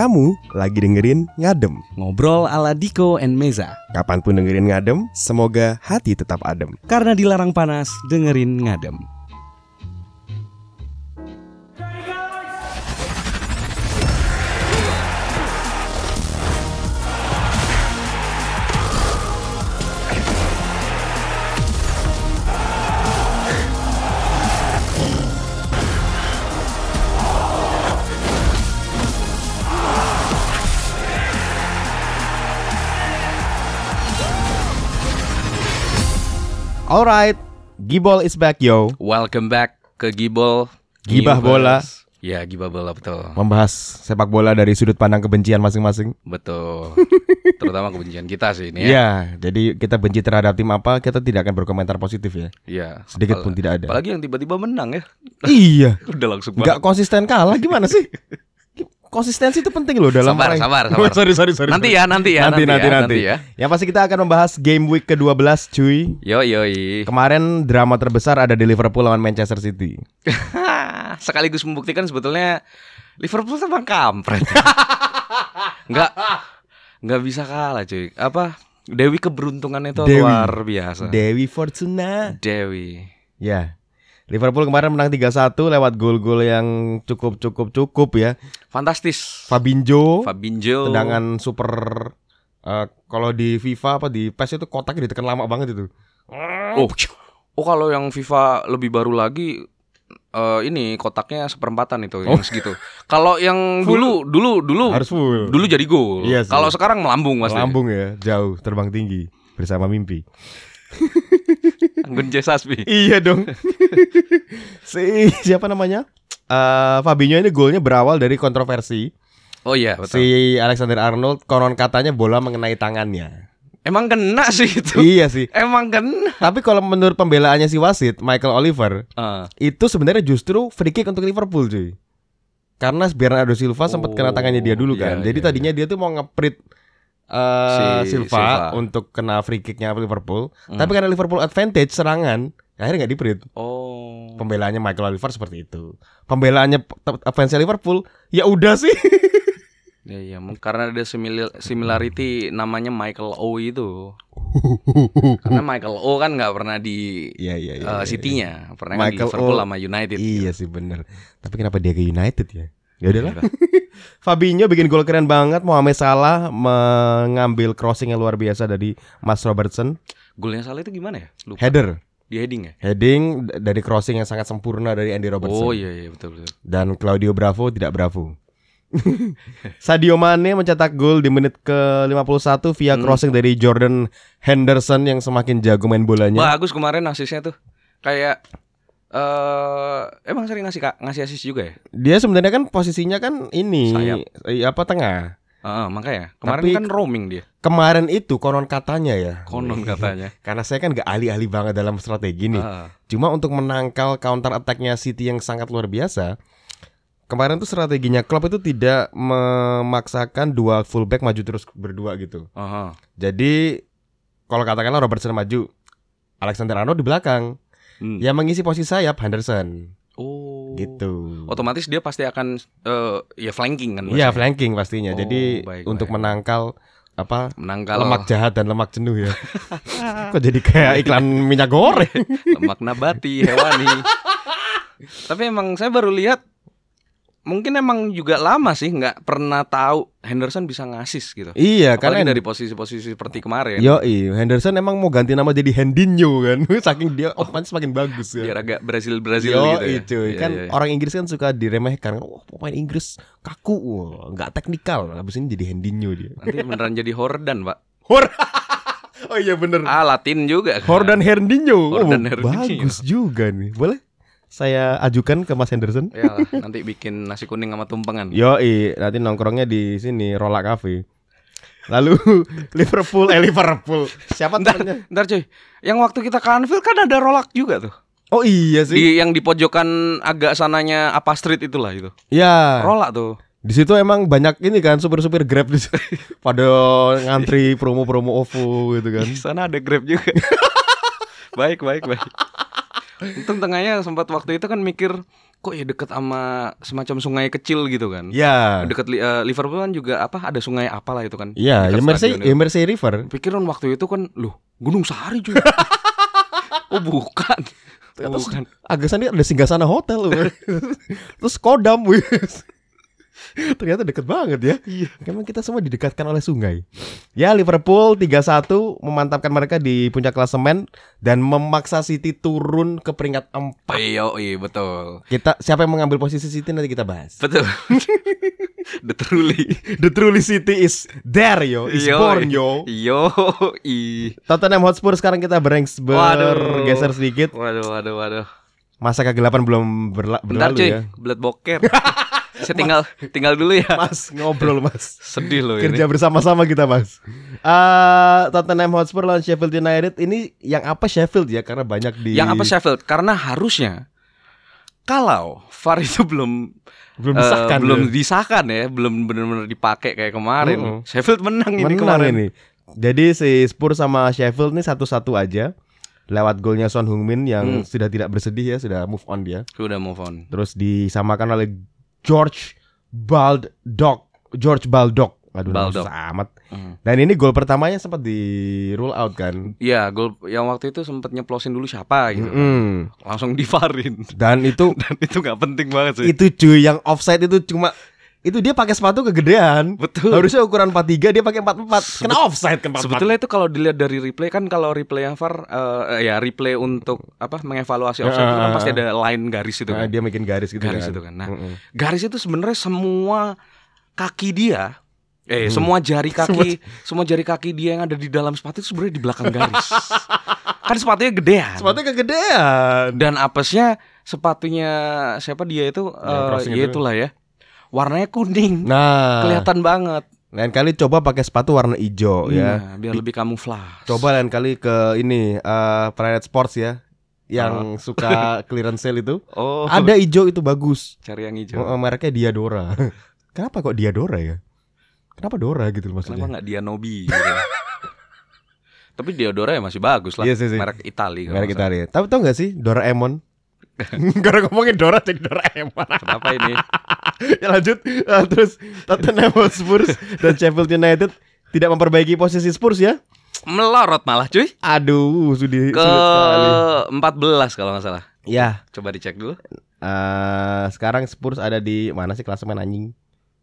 Kamu lagi dengerin Ngadem. Ngobrol ala Diko and Meza. Kapan pun dengerin Ngadem, semoga hati tetap adem. Karena dilarang panas, dengerin ngadem. Alright, Gibol is back yo. Welcome back ke Gibol. Gibah bola. Ya, gibah bola betul. Membahas sepak bola dari sudut pandang kebencian masing-masing. Betul. Terutama kebencian kita sih ini ya. Iya, jadi kita benci terhadap tim apa, kita tidak akan berkomentar positif ya. Iya. Sedikit pun tidak ada. Apalagi yang tiba-tiba menang ya. iya, Udah langsung banget. konsisten kalah gimana sih? Konsistensi itu penting loh dalam Sabar, sabar, sabar. sorry, sorry, sorry. Nanti ya, nanti ya, nanti, nanti, ya, nanti. ya. Yang pasti kita akan membahas game week ke-12 cuy. Yo yoi. Kemarin drama terbesar ada di Liverpool lawan Manchester City. Sekaligus membuktikan sebetulnya Liverpool tuh kampret. Enggak Enggak bisa kalah cuy. Apa? Dewi keberuntungan itu Dewi. luar biasa. Dewi Fortuna. Dewi. Ya. Liverpool kemarin menang 3-1 lewat gol-gol yang cukup cukup cukup ya. Fantastis. Fabinho Fabinho. tendangan super eh, kalau di FIFA apa di PES itu kotaknya ditekan lama banget itu. Oh. Oh kalau yang FIFA lebih baru lagi eh ini kotaknya seperempatan itu yang segitu. Kalau yang dulu dulu dulu Harus full. dulu jadi gol. Iya sih. Kalau sekarang melambung Mas. Lambung ya, jauh terbang tinggi bersama mimpi. Anggun C. Iya dong. si siapa namanya? Eh Fabinho ini golnya berawal dari kontroversi. Oh iya betul. Si Alexander Arnold konon katanya bola mengenai tangannya. Emang kena sih itu. iya sih. Emang kena. Tapi kalau menurut pembelaannya si wasit Michael Oliver, Ah. itu sebenarnya justru free kick untuk Liverpool cuy. Karena Bernardo Silva sempat kena Oh, tangannya dia dulu iya, kan. Jadi iya, tadinya dia tuh mau ngeprit eh, Si Silva, Silva. untuk kena free kicknya Liverpool. Hmm. Tapi karena Liverpool advantage serangan, akhirnya nggak diprit. Oh. Pembelaannya Michael Oliver seperti itu. Pembelaannya fansnya Liverpool, ya udah sih. Ya iya, mung- karena ada simil- similarity namanya Michael O itu. Karena Michael O kan nggak pernah di iya iya. eh, iya. City-nya, pernah kan di Liverpool O. sama United. Iya sih bener Tapi kenapa dia ke United ya? Ya udahlah. Fabinho bikin gol keren banget. Mohamed Salah mengambil crossing yang luar biasa dari Mas Robertson. Golnya salah itu gimana ya? Lupa. Header, Di heading ya? heading dari crossing yang sangat sempurna dari Andy Robertson. Oh iya iya betul betul. Dan Claudio Bravo tidak bravo. Sadio Mane mencetak gol di menit ke-51 via Hmm. crossing dari Jordan Henderson yang semakin jago main bolanya. Bagus kemarin asisnya tuh. Kayak eh emang sering ngasih Kak, ngasih asis juga ya? Dia sebenarnya kan posisinya kan ini Sayap. eh, apa tengah. Heeh, makanya. Kemarin Tapi- kan roaming dia. Kemarin itu konon katanya ya. Konon katanya. Karena saya kan gak ahli-ahli banget dalam strategi nih. Ah. Cuma untuk menangkal counter attack-nya City yang sangat luar biasa. Kemarin tuh strateginya Klopp itu tidak memaksakan dua fullback maju terus berdua gitu. Aha. Jadi kalau katakanlah Robertson maju, Alexander Arnold di belakang. Hmm. Yang mengisi posisi sayap Henderson Oh. gitu. Otomatis dia pasti akan eh ya flanking kan. Iya flanking pastinya. Oh, Jadi baik, untuk baik. menangkal apa Menangkal lemak jahat dan lemak jenuh ya. Kok jadi kayak iklan minyak goreng? lemak nabati hewani. Tapi emang saya baru lihat mungkin emang juga lama sih nggak pernah tahu Henderson bisa ngasis gitu. iya, Apalagi karena dari posisi-posisi seperti kemarin. Yo, Henderson emang mau ganti nama jadi Hendinho kan. Saking dia otomatis semakin bagus ya. Biar agak Brazil Brazil Yo, gitu ya. cuy. Iya, kan iya, iya. orang Inggris kan suka diremehkan. Oh, pemain Inggris kaku, nggak teknikal. Habis ini jadi Hendinho dia. Nanti beneran jadi Hordan, Pak. Hor. oh iya bener. Ah, Latin juga. kan. Hordan Hernandinho. Oh, Hordan Hernandinho. bagus juga nih. Boleh saya ajukan ke Mas Henderson? Ya nanti bikin nasi kuning sama tumpengan. Yo, nanti nongkrongnya di sini Rola Cafe. Lalu Liverpool, eh Liverpool. Siapa Ntar, temennya? ntar cuy, yang waktu kita ke Anfield kan ada rolak juga tuh. Oh iya sih. Di yang di pojokan agak sananya apa street itulah itu. Ya. Rolak tuh. Di situ emang banyak ini kan supir-supir Grab di situ. pada ngantri promo-promo OVO gitu kan. Di sana ada Grab juga. baik, baik, baik. Untung tengahnya sempat waktu itu kan mikir kok ya deket sama semacam sungai kecil gitu kan. Ya. Deket Li- eh, Liverpool kan juga apa ada sungai apalah itu kan. Iya, ya Mersey, ya. Mersey River. Pikiran waktu itu kan, loh Gunung Sahari juga. oh bukan. Terus bukan. agak sana ada singgah sana hotel. Terus Kodam wis. Ternyata deket banget ya. Iya. Memang kita semua didekatkan oleh sungai. Ya Liverpool 3-1 memantapkan mereka di puncak klasemen dan memaksa City turun ke peringkat 4. Iya, iya betul. Kita siapa yang mengambil posisi City nanti kita bahas. Betul. The truly. The truly City is there yo, is Yo, born yo. Yo, i. Tottenham Hotspur sekarang kita berengs Waduh. bergeser sedikit. Waduh, waduh, waduh. Masa kegelapan belum berla Bentar berlalu cuy, ya. belat boker. Saya tinggal tinggal dulu ya. Mas ngobrol mas. Sedih loh Kerja ini. bersama-sama kita mas. Eh Tottenham Hotspur lawan Sheffield United ini yang apa Sheffield ya karena banyak di. Yang apa Sheffield? Karena harusnya kalau VAR itu belum belum eh, disahkan. belum ya? disahkan ya, belum benar-benar dipakai kayak kemarin. Mm-mm. Sheffield menang, ini Menang kemarin. ini. Jadi si Spurs sama Sheffield ini satu-satu aja. Lewat golnya Son Heung-min yang Hmm. sudah tidak bersedih ya, sudah move on dia. Sudah move on. Terus disamakan oleh George Baldock. George Baldock. Aduh, Baldock. amat. Hmm. Dan ini gol pertamanya sempat di rule out kan. Iya, gol yang waktu itu sempat nyeplosin dulu siapa gitu. Mm-mm. Langsung divarin. Dan itu Dan itu nggak penting banget sih. itu cuy yang offside itu cuma itu dia pakai sepatu kegedean. Betul. Harusnya ukuran 43 dia pakai 44. Kena offside kan 44. Sebetulnya itu kalau dilihat dari replay kan kalau replay yang VAR eh, ya replay untuk apa mengevaluasi offside itu kan Ah. pasti ada line garis itu kan. dia bikin garis gitu garis kan. itu kan. Nah, Mm-mm. garis itu sebenarnya semua kaki dia eh Hmm. semua jari kaki semua jari kaki dia yang ada di dalam sepatu itu sebenarnya di belakang garis. kan sepatunya gedean. Sepatunya kegedean. Dan apesnya sepatunya siapa dia itu eh, ya itu. itulah ya. Warnanya kuning. Nah, Kelihatan banget. lain kali coba pakai sepatu warna hijau ya. Nah, biar lebih kamuflase. Coba lain kali ke ini eh Planet Sports ya. Yang suka clearance sale itu. Oh, Ada hijau itu bagus. cari yang hijau. Oh, mereknya Diadora. Kenapa kok Diadora ya? Kenapa Dora gitu loh Kenapa maksudnya? nggak Dianobi gitu? Tapi Diodora ya masih bagus lah. Iya sih, sih. Merek Itali. Merek. Italia. Tapi tau gak sih Doraemon? Gara ngomongin Dora jadi Doraemon. Kenapa ini? ya lanjut Eh, terus Tottenham Hotspur dan Sheffield United tidak memperbaiki posisi Spurs ya Melorot malah cuy. aduh sudah Ke sekali 14 kalau nggak salah. ya Coba dicek dulu. eh, sekarang Spurs ada di mana sih klasemen anjing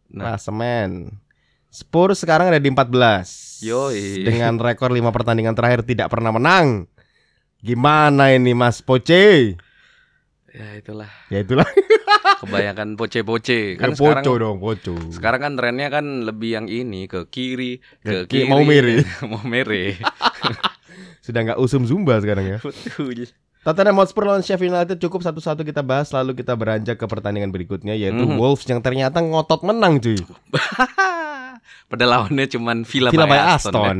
Nah. klasemen Spurs sekarang ada di 14 Yoi. dengan rekor 5 pertandingan terakhir tidak pernah menang gimana ini Mas Poce Ya itulah. ya itulah Kebanyakan poce-poce. Kan Ya, sekarang Poco dong Poco sekarang kan trennya kan lebih yang ini ke kiri, Ke ke ki- kiri. mau mere. mau mere. sudah nggak usum zumba sekarang ya Betul. Tottenham Hotspur lawan Sheffield United cukup satu-satu kita bahas lalu kita beranjak ke pertandingan berikutnya yaitu Mhm. Wolves yang ternyata ngotot menang cuy. Padahal lawannya cuman Villa, Villa by by Aston. ya. Aston.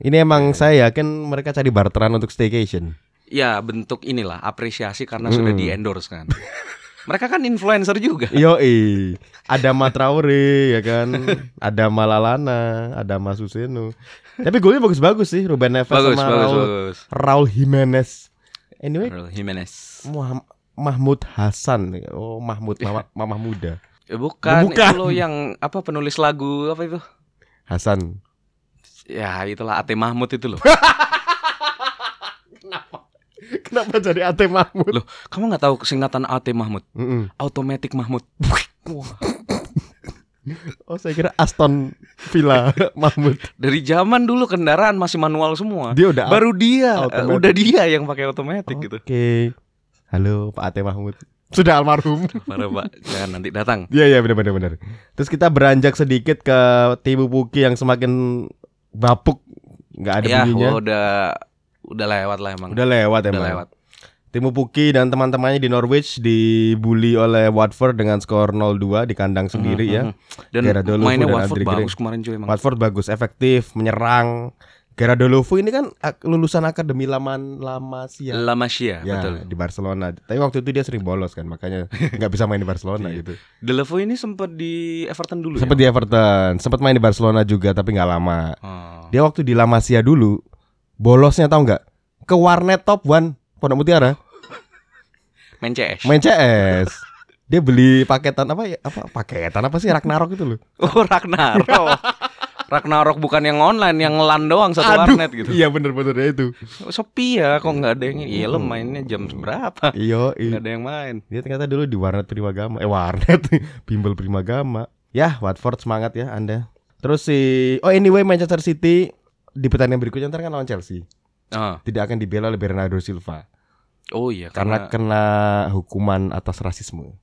Ini emang saya yakin mereka cari barteran untuk staycation. Ya bentuk inilah apresiasi karena Hmm. sudah di endorse kan. Mereka kan influencer juga. Yoi, ada Matraore ya kan, ada Malalana, ada Masuseno. Tapi golnya bagus-bagus sih Ruben Neves Bagus, sama bagus, Raul, bagus. Raul Jimenez. Anyway, Raul Jimenez. Muham- Mahmud Hasan. Oh, Mahmud mama, mamah muda. Ya, bukan, Bukan. itu loh yang apa penulis lagu apa itu? Hasan. Ya itulah Ate Mahmud itu loh. Kenapa jadi Ate Mahmud? loh, kamu nggak tahu singkatan Ate Mahmud? Mm-mm. Automatic Mahmud. Wah, Oh saya kira Aston Villa Mahmud. dari zaman dulu kendaraan masih manual semua. Dia udah Baru dia, eh, Automatic. udah dia yang pakai otomatis Oke. gitu. Halo Pak Ate Mahmud. Sudah almarhum. Parah pak, jangan nanti datang. Iya iya benar benar benar. Terus kita beranjak sedikit ke Timu Puki yang semakin bapuk, nggak ada ya, bunyinya. udah udah lewat lah emang. Udah lewat Udah emang. lewat. Timu Puki dan teman-temannya di Norwich dibully oleh Watford dengan skor 0-2 di kandang sendiri ya. Mhm. Dan Gerard Deulofeu mainnya dan Watford Gray. bagus kemarin cuy emang. Watford bagus, efektif, menyerang. Gerard Deulofeu ini kan lulusan akademi Laman Lama Sia. La Masia, Ya, betul. di Barcelona. Tapi waktu itu dia sering bolos kan, makanya nggak bisa main di Barcelona Iya. gitu. Deulofeu ini sempat di Everton dulu Sempat di ya. Everton, sempat main di Barcelona juga tapi nggak lama. Oh. Dia waktu di La Masia dulu, bolosnya tahu nggak? Ke warnet top one Pondok Mutiara, Main CS. main CS. Dia beli paketan apa ya? Apa paketan apa sih Ragnarok itu loh? Oh Ragnarok. Ragnarok bukan yang online, yang LAN doang satu warnet gitu. Iya bener-bener ya itu. Sepi ya, kok nggak ada yang Iya lo mainnya jam berapa? Iya, Nggak ada yang main. Dia ternyata dulu di warnet Primagama. Eh warnet, bimbel Primagama. Ya, Watford semangat ya Anda. Terus si Oh anyway Manchester City di pertandingan berikutnya ntar kan lawan Chelsea. Ah. Tidak akan dibela oleh Bernardo Silva Oh iya, karena karena, kena hukuman atas rasisme.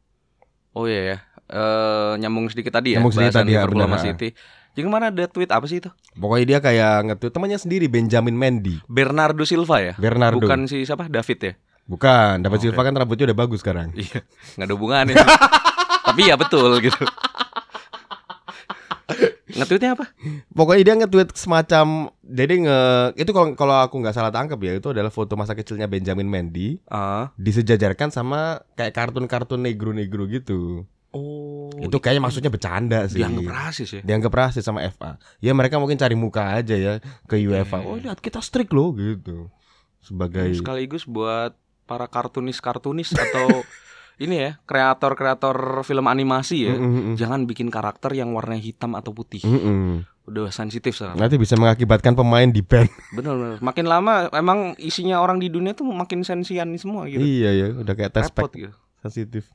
oh iya ya. Eh nyambung sedikit tadi ya Nyambung sedikit tadi ya, Liverpool sama benar. City. Jadi kemarin ada tweet apa sih itu? Pokoknya dia kayak nge-tweet temannya sendiri Benjamin Mendy. Bernardo Silva ya? Bernardo. Bukan si siapa? David ya? Bukan, dapat Oke. Silva kan rambutnya udah bagus sekarang. Iya, nggak ada hubungannya. Tapi ya betul gitu. Nge-tweetnya apa? Pokoknya dia nge-tweet semacam jadi nge itu kalau kalau aku nggak salah tangkap ya itu adalah foto masa kecilnya Benjamin Mendy Ah. disejajarkan sama kayak kartun-kartun negro-negro gitu. Oh. itu kayaknya maksudnya bercanda sih. dianggap rasis ya? Dianggap rasis sama FA. Ya mereka mungkin cari muka aja ya ke UEFA. Iya. Oh lihat kita strict loh gitu. Sebagai Sekaligus buat para kartunis-kartunis atau ini ya, kreator-kreator film animasi ya. Mm, mm, mm. Jangan bikin karakter yang warnanya hitam atau putih. Mm, mm. Udah sensitif sekarang. Nanti bisa mengakibatkan pemain di ban. Bener bener. Makin lama emang isinya orang di dunia tuh makin sensian semua gitu. iya ya, udah kayak tes Repot gitu. sensitif.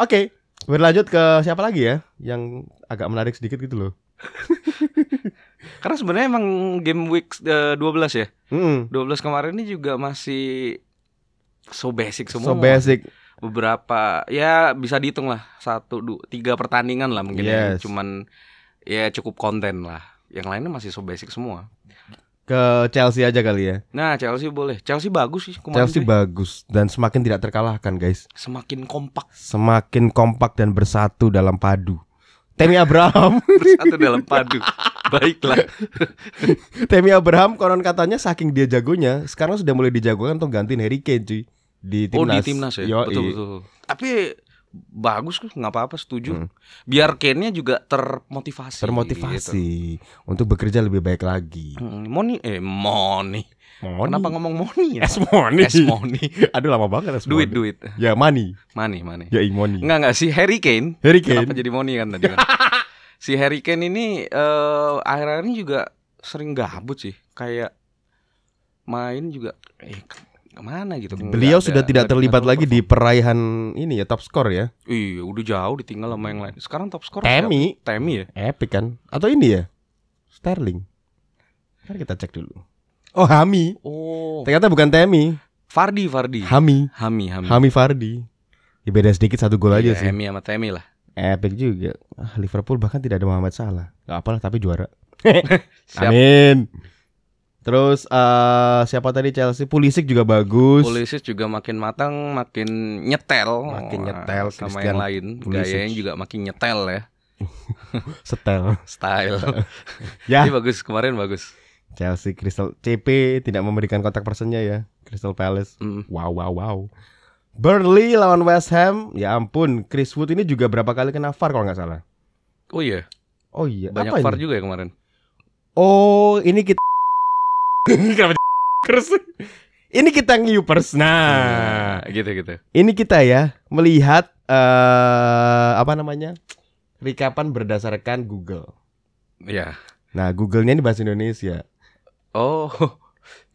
Oke, berlanjut ke siapa lagi ya yang agak menarik sedikit gitu loh. Karena sebenarnya emang game week eh, 12 ya. Mm, 12 kemarin ini juga masih so basic semua. so basic. Beberapa ya bisa dihitung lah satu dua tiga pertandingan lah mungkin ya. Yes. Cuman ya cukup konten lah. Yang lainnya masih so basic semua. Ke Chelsea aja kali ya. Nah Chelsea boleh. Chelsea bagus sih kemarin. Chelsea bagus dan semakin tidak terkalahkan guys. Semakin kompak Semakin kompak dan bersatu dalam padu. Temi Abraham, bersatu dalam padu. Baiklah. Temi Abraham konon katanya saking dia jagonya, sekarang sudah mulai dijagokan untuk gantiin Harry Kane cuy di Oh timnas. di timnas ya. Yoi. Betul betul. Tapi bagus kok nggak apa-apa setuju. Hmm. Biar Kane-nya juga termotivasi. Termotivasi gitu. untuk bekerja lebih baik lagi. Hmm, Moni eh Moni. Moni. Kenapa ngomong Moni ya? Es money. Es Moni. Aduh lama banget es duit money. duit. Ya money. Money money. Ya money. Enggak enggak si Harry Kane. Harry Kane. Kenapa jadi Moni kan tadi kan? si Harry Kane ini eh akhir-akhir ini juga sering gabut sih. Kayak main juga eh ke mana gitu. Beliau ada- sudah tidak nggak- terlibat lagi di peraihan ini ya top score ya. Iya, udah jauh ditinggal sama yang lain. Sekarang top skor Temi. Temi ya? Epic kan? Atau ini ya? Sterling. Ntar kita cek dulu. Oh Hami. Oh, Ternyata bukan Temi. Fardi Fardi. Hami. Hami Hami. Hami Fardi. Ya beda sedikit satu gol aja Iya, sih. Hami sama Temi lah. Epic juga. Ah, Liverpool bahkan tidak ada Muhammad Salah. Gak apa tapi juara. Amin. Terus eh siapa tadi Chelsea? Pulisic juga bagus. Pulisic juga makin matang, makin nyetel, Makin nyetel, sama Christian yang lain. Pulisic. Gayanya juga makin nyetel ya, Setel. style. Ya. Ini bagus kemarin bagus. Chelsea Crystal CP tidak memberikan kontak personnya ya. Crystal Palace. Mm. Wow wow wow. Burnley lawan West Ham. Ya ampun, Chris Wood ini juga berapa kali kena VAR kalau nggak salah. Oh iya, Oh iya, banyak apa VAR ini? juga ya kemarin. Oh, ini kita Kenapa Kers? Ini kita ngupers. Nah, gitu gitu. ini kita ya melihat eh apa namanya? Recapan berdasarkan Google. Ya. Nah, Google-nya ini bahasa Indonesia. Oh,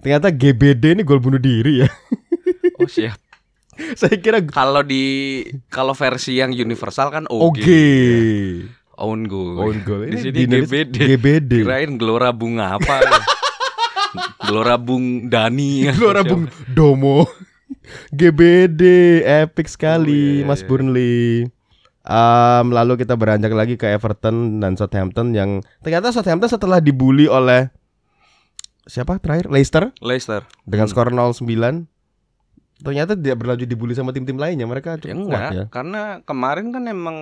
Ternyata GBD ini gol bunuh diri ya. oh siap. Saya kira Kalau di kalau versi yang universal kan Oke. OG. Own goal. Own goal. Di Ini sini di GBD. GBD. Kirain Gelora Bunga apa? Gelora Bung Dani. Gelora? Bung Domo. GBD epic sekali Oh, iya, Mas iya. Burnley. Em, lalu kita beranjak lagi ke Everton dan Southampton yang ternyata Southampton setelah dibully oleh siapa terakhir Leicester Leicester. dengan Hmm. skor 0-9 ternyata tidak berlanjut dibully sama tim-tim lainnya mereka Ya cukup enggak, kuat ya. karena kemarin kan emang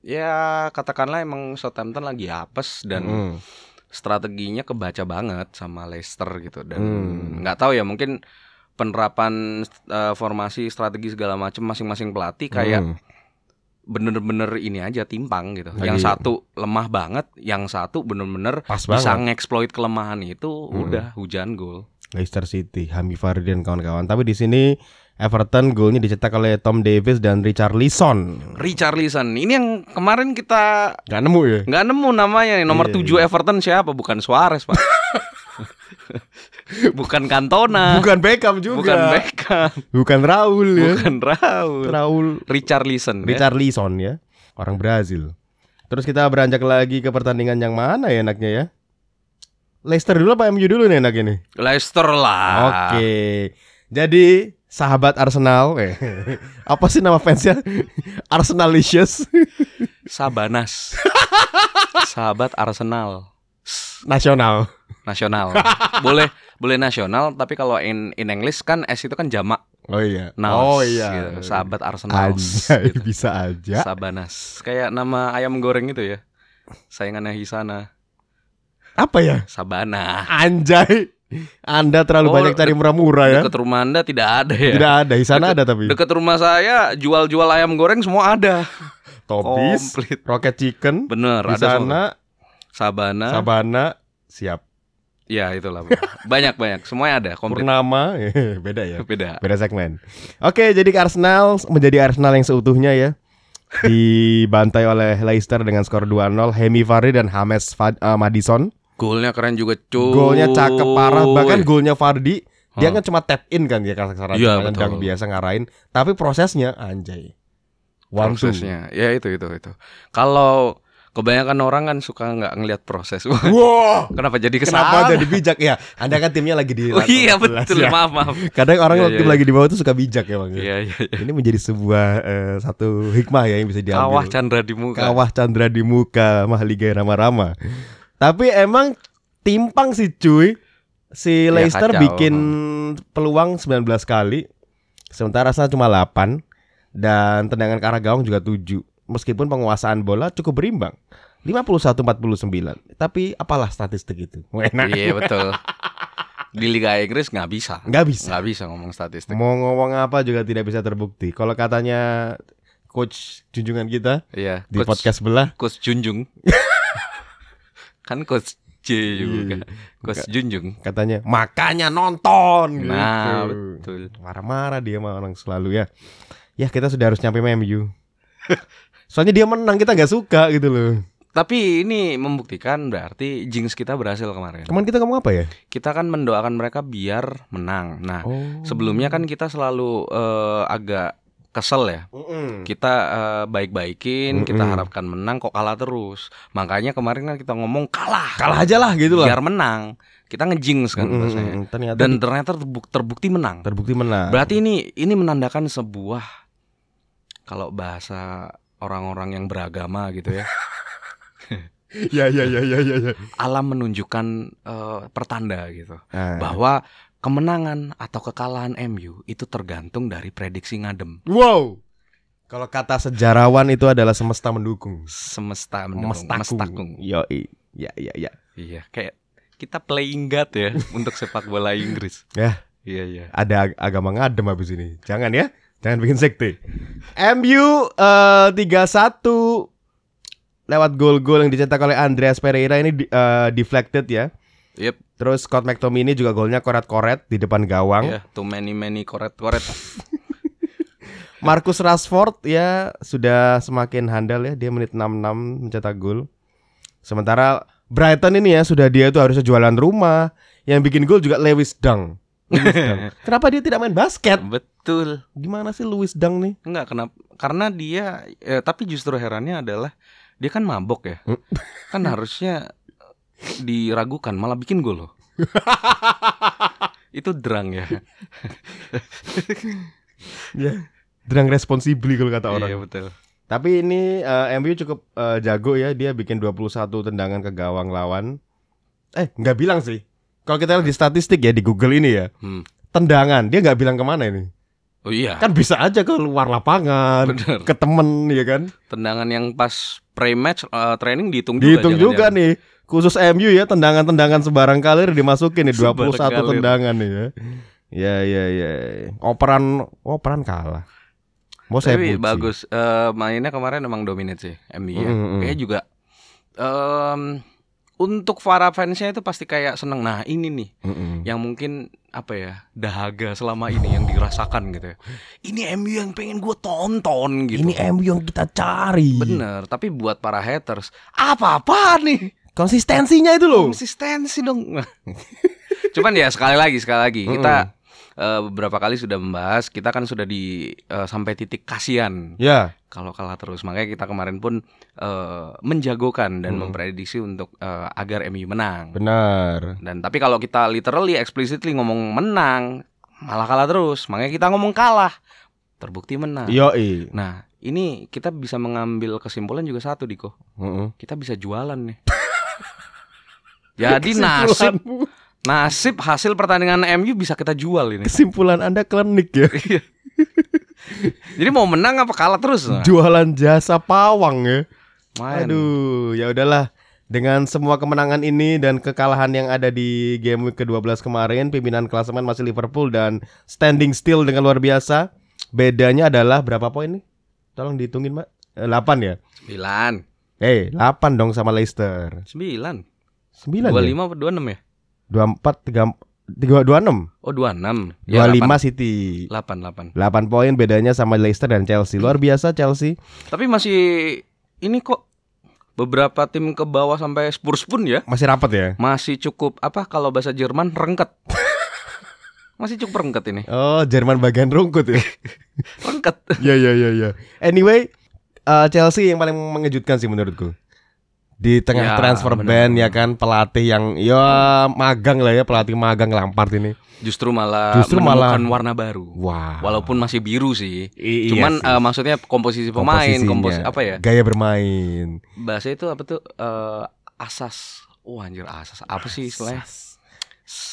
ya katakanlah emang Southampton lagi apes dan Hmm. Strateginya kebaca banget sama Leicester gitu dan Hmm. nggak tahu ya mungkin penerapan eh, formasi strategi segala macam masing-masing pelatih kayak Hmm. bener-bener ini aja timpang gitu. Lagi- Yang satu lemah banget, yang satu bener-bener pas bisa ngeksploit kelemahan itu Hmm. udah hujan gol. Leicester City, Hami Fardi dan kawan-kawan. Tapi di sini Everton golnya dicetak oleh Tom Davis dan Richard Leeson. Richarlison. Ini yang kemarin kita Gak nemu ya? nggak nemu namanya nih. Nomor Iya, 7 Everton siapa? Bukan Suarez, Pak. bukan Cantona. Bukan Beckham juga. Bukan Beckham. Bukan Raul ya. Bukan Raul. Raul Richarlison. ya. Richard Leeson ya. Orang Brazil. Terus kita beranjak lagi ke pertandingan yang mana ya enaknya ya? Leicester dulu apa MU dulu nih enaknya nih? Leicester lah. Oke. Jadi sahabat Arsenal, eh, apa sih nama fansnya? Arsenalicious Sabanas. Sahabat Arsenal. nasional. Nasional. boleh boleh nasional, tapi kalau in in English kan S itu kan jamak. Oh iya. Naos, oh iya. gitu. Sahabat Arsenal. Gitu. bisa aja. Sabanas. Kayak nama ayam goreng itu ya. Sayangannya Hisana. Apa ya? Sabana. Anjay. Anda terlalu Oh, banyak cari murah-murah ya. Dekat rumah Anda tidak ada ya. Tidak ada, di sana ada tapi. Dekat rumah saya jual-jual ayam goreng semua ada. Topis, Komplit. Rocket Chicken, Bener, di ada semua. sana Sabana. Sabana siap. Ya itulah. Banyak-banyak, semuanya ada komplit. Purnama beda ya. Beda. Beda segmen. Oke, jadi Arsenal menjadi Arsenal yang seutuhnya ya. Dibantai oleh Leicester dengan skor 2-0 Hemi Vardy dan James Fa- eh, Madison. Golnya keren juga cuy. Golnya cakep parah, bahkan golnya Vardy dia Hah. kan cuma tap in kan dia kasar Iya, cuma nendang biasa ngarahin, tapi prosesnya anjay. One two. prosesnya. Ya itu itu itu. Kalau kebanyakan orang kan suka nggak ngelihat proses. Wow. Kenapa jadi ke sana? Kenapa jadi bijak ya? Anda kan timnya lagi di Oh iya betul. 11 ya. Maaf maaf. Kadang orang Iya, waktu iya, lagi di bawah tuh suka bijak ya bang. Iya iya. iya. Ini menjadi sebuah eh, satu hikmah ya yang bisa diambil. Kawah Chandra di muka. Kawah Chandra di muka, Mahligai Rama-Rama. Tapi emang timpang sih cuy. Si Ya, Leicester kacau. bikin peluang 19 kali. Sementara Arsenal cuma 8 dan tendangan ke arah gawang juga 7. Meskipun penguasaan bola cukup berimbang. 51-49. Tapi apalah statistik itu? Enak. Iya betul. Di Liga Inggris nggak bisa. Nggak bisa. Nggak bisa ngomong statistik. Mau ngomong apa juga tidak bisa terbukti. Kalau katanya coach junjungan kita Iya. di Coach- podcast sebelah, Coach Junjung. kan Coach J juga. Iya, Coach Junjung. katanya makanya nonton Nah, gitu. betul. marah-marah dia mah orang selalu ya ya kita sudah harus nyampe MU soalnya dia menang kita nggak suka gitu loh Tapi ini membuktikan berarti jinx kita berhasil kemarin. kemarin kita ngomong apa ya Kita kan mendoakan mereka biar menang. Nah, oh sebelumnya kan kita selalu eh, agak kesel ya. Mm-mm. Kita eh, baik-baikin, kita Mm-mm. harapkan menang kok kalah terus. Makanya kemarin kan kita ngomong kalah. kalah aja lah gitu lah Biar menang. Kita ngejinx kan bahasanya. mm-mm. ternyata Dan ternyata terbuk- terbukti menang. terbukti menang Berarti ini ini menandakan sebuah kalau bahasa orang-orang yang beragama gitu ya. ya ya ya ya ya, ya. alam menunjukkan eh, pertanda gitu Nah. bahwa kemenangan atau kekalahan MU itu tergantung dari prediksi ngadem wow kalau kata sejarawan itu adalah semesta mendukung semesta mendukung Mestakung. yo ya ya ya iya kayak kita playing God ya untuk sepak bola Inggris Ya. iya iya ada ag- agama ngadem habis ini. Jangan ya. Jangan bikin sekte. MU eh 3-1 lewat gol-gol yang dicetak oleh Andreas Pereira ini di- eh, deflected ya. yep Terus Scott McTominay juga golnya koret-koret di depan gawang. ya too many many koret koret Marcus Rashford ya sudah semakin handal ya. Dia menit 66 mencetak gol. Sementara Brighton ini ya sudah dia itu harusnya jualan rumah. Yang bikin gol juga Lewis Dunk. Kenapa dia tidak main basket? betul Gimana sih Lewis Dunk nih? enggak kenapa karena dia eh, tapi justru herannya adalah dia kan mabok ya Hmm. kan harusnya diragukan malah bikin gol loh itu derang ya Ya. Drang responsibly kalau kata orang. Iya betul. Tapi ini eh, MU cukup eh, jago ya, dia bikin 21 tendangan ke gawang lawan. Eh, nggak bilang sih. Kalau kita lihat di statistik ya di Google ini ya, Hmm. tendangan dia nggak bilang ke mana ini. Oh iya. Kan bisa aja ke luar lapangan, Bener. ke temen ya kan. Tendangan yang pas pre-match eh, training dihitung juga. Dihitung juga nih. Khusus MU ya tendangan-tendangan sebarang kali dimasukin nih 21 Sebarang kalir. tendangan nih ya. Ya ya ya. Operan operan kalah. Mau saya Tapi bagus. Eh, mainnya kemarin emang dominate sih MU ya. Mm, mm, mm. Kayaknya juga em, untuk para fansnya itu pasti kayak seneng. Nah ini nih Mm-mm. yang mungkin apa ya dahaga selama ini yang dirasakan gitu ya. Ini MU yang pengen gue tonton gitu. Ini MU yang kita cari. Bener. Tapi buat para haters apa-apa nih Konsistensinya itu loh. konsistensi dong. Cuman ya sekali lagi sekali lagi kita eh, beberapa kali sudah membahas kita kan sudah di eh, sampai titik kasihan Ya. kalau kalah terus makanya kita kemarin pun eh, menjagokan dan Mm. memprediksi untuk eh, agar MU menang Benar. dan tapi kalau kita literally explicitly ngomong menang malah kalah terus makanya kita ngomong kalah terbukti menang Yoi. nah ini kita bisa mengambil kesimpulan juga satu Diko Mm-mm. kita bisa jualan nih jadi nasib nasib hasil pertandingan MU bisa kita jual ini kesimpulan Anda klinik ya. jadi mau menang apa kalah terus nah, Jualan jasa pawang ya. main Aduh, ya udahlah. Dengan semua kemenangan ini dan kekalahan yang ada di game week ke-12 kemarin, pimpinan klasemen masih Liverpool dan standing still dengan luar biasa. Bedanya adalah berapa poin nih? Tolong dihitungin, Mbak. Eh, 8 ya? sembilan Eh, 8 dong sama Leicester. sembilan 9 dua ya? lima dua enam ya 24 3 3 26. oh dua enam 25 City. delapan delapan 8 poin bedanya sama Leicester dan Chelsea. Luar biasa Chelsea. tapi masih ini kok beberapa tim ke bawah sampai Spurs pun ya Masih rapat ya? masih cukup apa kalau bahasa Jerman rengket masih cukup rengket ini Oh, Jerman bagian rungkut ya. rengket Iya iya iya iya. Anyway, uh, Chelsea yang paling mengejutkan sih menurutku. Di tengah Ya, transfer benar. ban ya kan pelatih yang ya magang lah ya pelatih magang Lampard ini. justru malah Justru malah- warna baru Wah. walaupun masih biru sih I- iya cuman sih. eh, maksudnya komposisi pemain Komposisinya, komposi apa ya Gaya bermain. bahasa itu apa tuh eh, asas Wah anjir asas apa sih istilahnya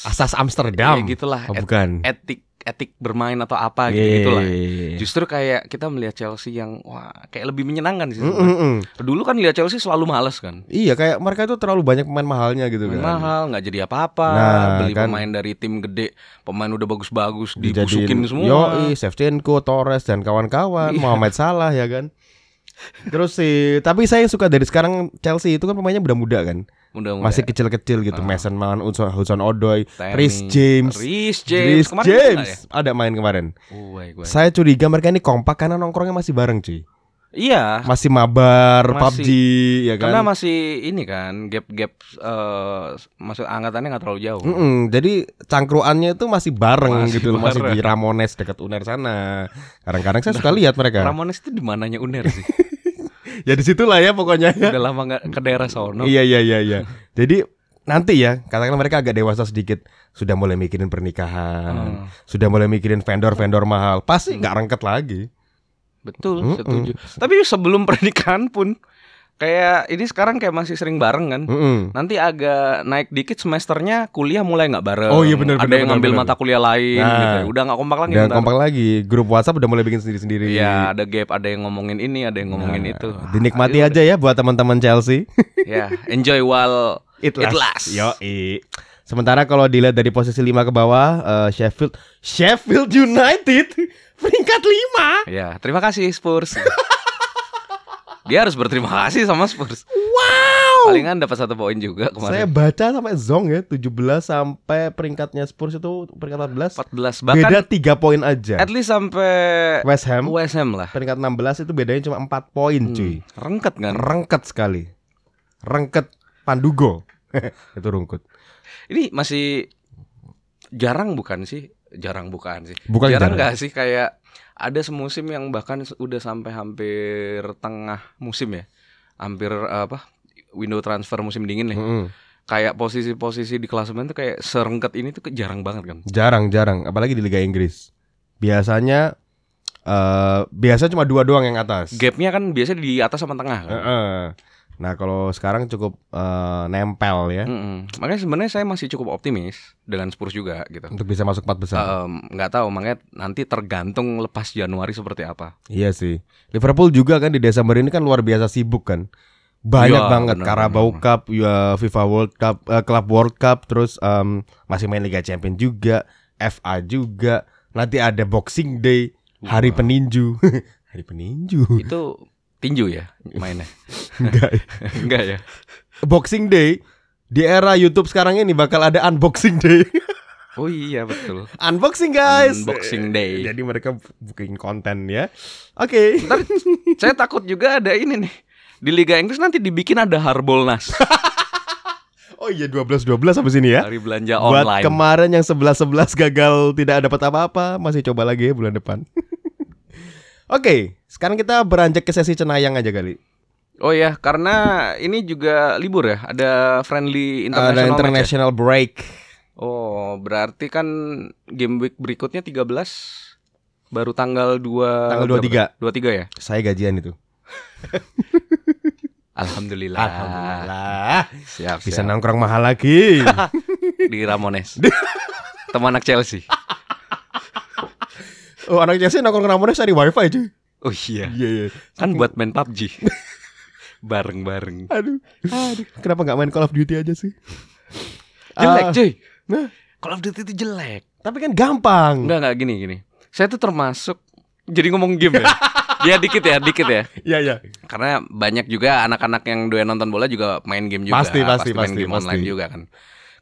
Asas Amsterdam. Ya, gitulah Oh, Et- bukan. etik etik bermain atau apa gitu Iya, gitulah iya, iya. justru kayak kita melihat Chelsea yang wah kayak lebih menyenangkan sih Mm, mm, mm. dulu kan lihat Chelsea selalu males kan Iya kayak mereka itu terlalu banyak pemain mahalnya gitu kan. mahal nggak jadi apa-apa Nah, beli kan. pemain dari tim gede pemain udah bagus-bagus dibusukin semua Yoi, Shevchenko, Torres dan kawan-kawan, Iya. Muhammad Salah ya kan. Terus sih, tapi saya yang suka dari sekarang Chelsea itu kan pemainnya muda-muda kan. Mudah-mudahan Masih kecil-kecil gitu. Ah. Mason Mount, Hudson, Hudson Odoi, Rhys James. Rhys James Rhys Kemarin James nggak ya? ada main kemarin. Guai. Saya curiga mereka ini kompak karena nongkrongnya masih bareng cuy. iya Masih mabar, Masih. PUBG ya kan. karena masih ini kan gap-gap eh masuk angkatannya nggak terlalu jauh Mm-mm, jadi cangkruannya itu masih bareng Masih gitu, masih bareng. di Ramones dekat Uner sana. Kadang-kadang saya suka lihat mereka. Ramones itu di mananya Uner sih ya di situlah ya pokoknya. udah lama nggak ke daerah sono Iya iya iya iya. Jadi nanti ya katakanlah mereka agak dewasa sedikit sudah mulai mikirin pernikahan, Hmm. sudah mulai mikirin vendor-vendor mahal, pasti nggak rengket lagi. betul Mm-mm. setuju tapi sebelum pernikahan pun kayak ini sekarang kayak masih sering bareng kan Mm-mm. nanti agak naik dikit semesternya kuliah mulai nggak bareng Oh, iya, benar, ada benar, yang ngambil mata kuliah lain Nah. gitu udah nggak kompak lagi ntar. kompak lagi, grup WhatsApp udah mulai bikin sendiri-sendiri. Iya, ada gap, ada yang ngomongin ini, ada yang ngomongin Nah, itu. Dinikmati aja ya buat teman-teman Chelsea. Ya, enjoy while It It lasts. Yoi. Sementara kalau dilihat dari posisi 5 ke bawah, eh, Sheffield Sheffield United peringkat 5. Ya, terima kasih Spurs. Dia harus berterima kasih sama Spurs. Wow. Palingan dapat satu poin juga Saya kemarin. baca sampai zong ya 17 sampai peringkatnya Spurs itu peringkat 14. 14 bahkan Beda 3 poin aja. at least sampai West Ham West Ham lah. peringkat 16 itu bedanya cuma 4 poin cuy. Hmm, rengket kan. Rengket sekali. Rengket Pandugo. itu rungkut. Ini masih jarang bukan sih? Jarang bukan sih. Bukan jarang. jarang nggak sih kayak ada semusim yang bahkan udah sampai hampir tengah musim ya. Hampir apa? Window transfer musim dingin nih. Mm-mm. Kayak posisi-posisi di klasemen tuh kayak serengket ini tuh jarang banget kan. Jarang, jarang, apalagi di Liga Inggris. Biasanya eh biasa cuma dua doang yang atas. Gapnya kan biasanya di atas sama tengah kan. Heeh. Nah, kalau sekarang cukup eh, nempel ya Mm-mm. Makanya sebenarnya saya masih cukup optimis dengan Spurs juga gitu. untuk bisa masuk empat besar. Nggak tahu makanya nanti tergantung lepas Januari seperti apa. Iya sih. Liverpool juga kan di Desember ini kan luar biasa sibuk kan. Banyak Iya, banget benar, Carabao. Cup, ya, FIFA World Cup, eh, Club World Cup, terus em, masih main Liga Champions juga, FA juga. Nanti ada Boxing Day, Hari. Peninju. Hari Peninju. Itu tinju ya mainnya. Enggak. Enggak ya. Boxing Day Di era YouTube sekarang ini bakal ada unboxing day. Oh iya betul. unboxing guys. Unboxing day. Jadi mereka bikin konten ya. Oke. Ntar saya takut juga ada ini nih. Di Liga Inggris nanti dibikin ada Harbolnas. Oh iya 12 12 sampai sini ya. Hari belanja Buat online. kemarin yang 11 11 gagal tidak dapat apa-apa, masih coba lagi ya bulan depan. Oke, sekarang kita beranjak ke sesi cenayang aja kali. Oh ya, karena ini juga libur ya, ada friendly international, Ada match ya? international break. Oh, berarti kan game week berikutnya 13 baru tanggal 2 Tanggal 23. 23 ya? Saya gajian itu. Alhamdulillah. Alhamdulillah. Siap, Bisa siap. nongkrong mahal lagi. di Ramones. Teman anak Chelsea. Oh, anak Chelsea nongkrong Ramones cari wifi cuy. Oh iya. Iya, iya. Kan buat main PUBG. Bareng-bareng. Aduh. Aduh. Kenapa nggak main Call of Duty aja sih? Jelek, Ah, cuy. Nah, Call of Duty itu jelek. tapi kan gampang. Enggak, enggak gini, gini. Saya tuh termasuk jadi ngomong game ya. ya dikit ya, dikit ya. Iya, iya. Karena banyak juga anak-anak yang doyan nonton bola juga main game juga. Pasti, pasti, main pasti, game pasti. online juga kan.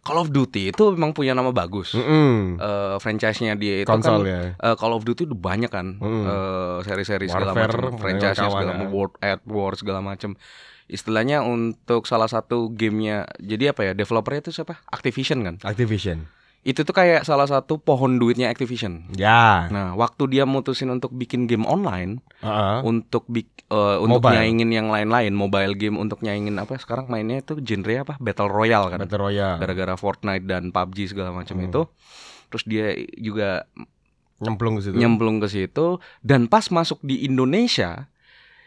Call of Duty itu memang punya nama bagus. Mm-mm. Eh, franchise-nya dia itu Konsol kan ya. eh, Call of Duty udah banyak kan. Mm. eh, seri-seri segala macam, franchise segala ya. macam, World at War segala macam. Istilahnya untuk salah satu gamenya, jadi apa ya? Developernya itu siapa? Activision kan. Activision. Itu tuh kayak salah satu pohon duitnya Activision. Ya. Nah, waktu dia mutusin untuk bikin game online, Heeh. untuk bik, eh, untuk Mobile. nyaingin yang lain-lain, mobile game untuk nyaingin apa? Sekarang mainnya itu genre apa? Battle Royale kan. Battle Royale. Gara-gara Fortnite dan PUBG segala macam Hmm. itu. Terus dia juga Nyemplung ke situ. nyemplung ke situ dan pas masuk di Indonesia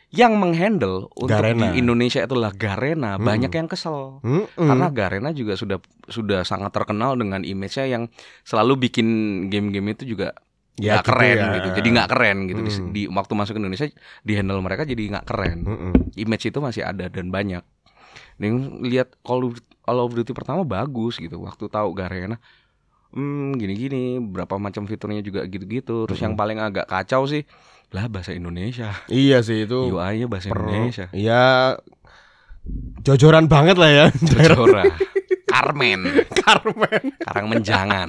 yang menghandle untuk Garena. di Indonesia itulah Garena, Hmm. banyak yang kesel. Mm-mm. Karena Garena juga sudah sudah sangat terkenal dengan image-nya yang selalu bikin game-game itu juga Ya, nggak gitu keren ya. gitu. Jadi nggak keren gitu di, Hmm. di waktu masuk ke Indonesia di handle mereka jadi nggak keren. Mm-mm. Image itu masih ada dan banyak. Nih lihat Call of, Call of Duty pertama bagus gitu. Waktu tahu Garena hmm gini-gini berapa macam fiturnya juga gitu-gitu. Terus yang paling agak kacau sih lah bahasa Indonesia. Iya sih itu. UI-nya bahasa per- Indonesia. Iya. Jojoran banget lah ya. Jojora. Carmen, Carmen. Karang Menjangan.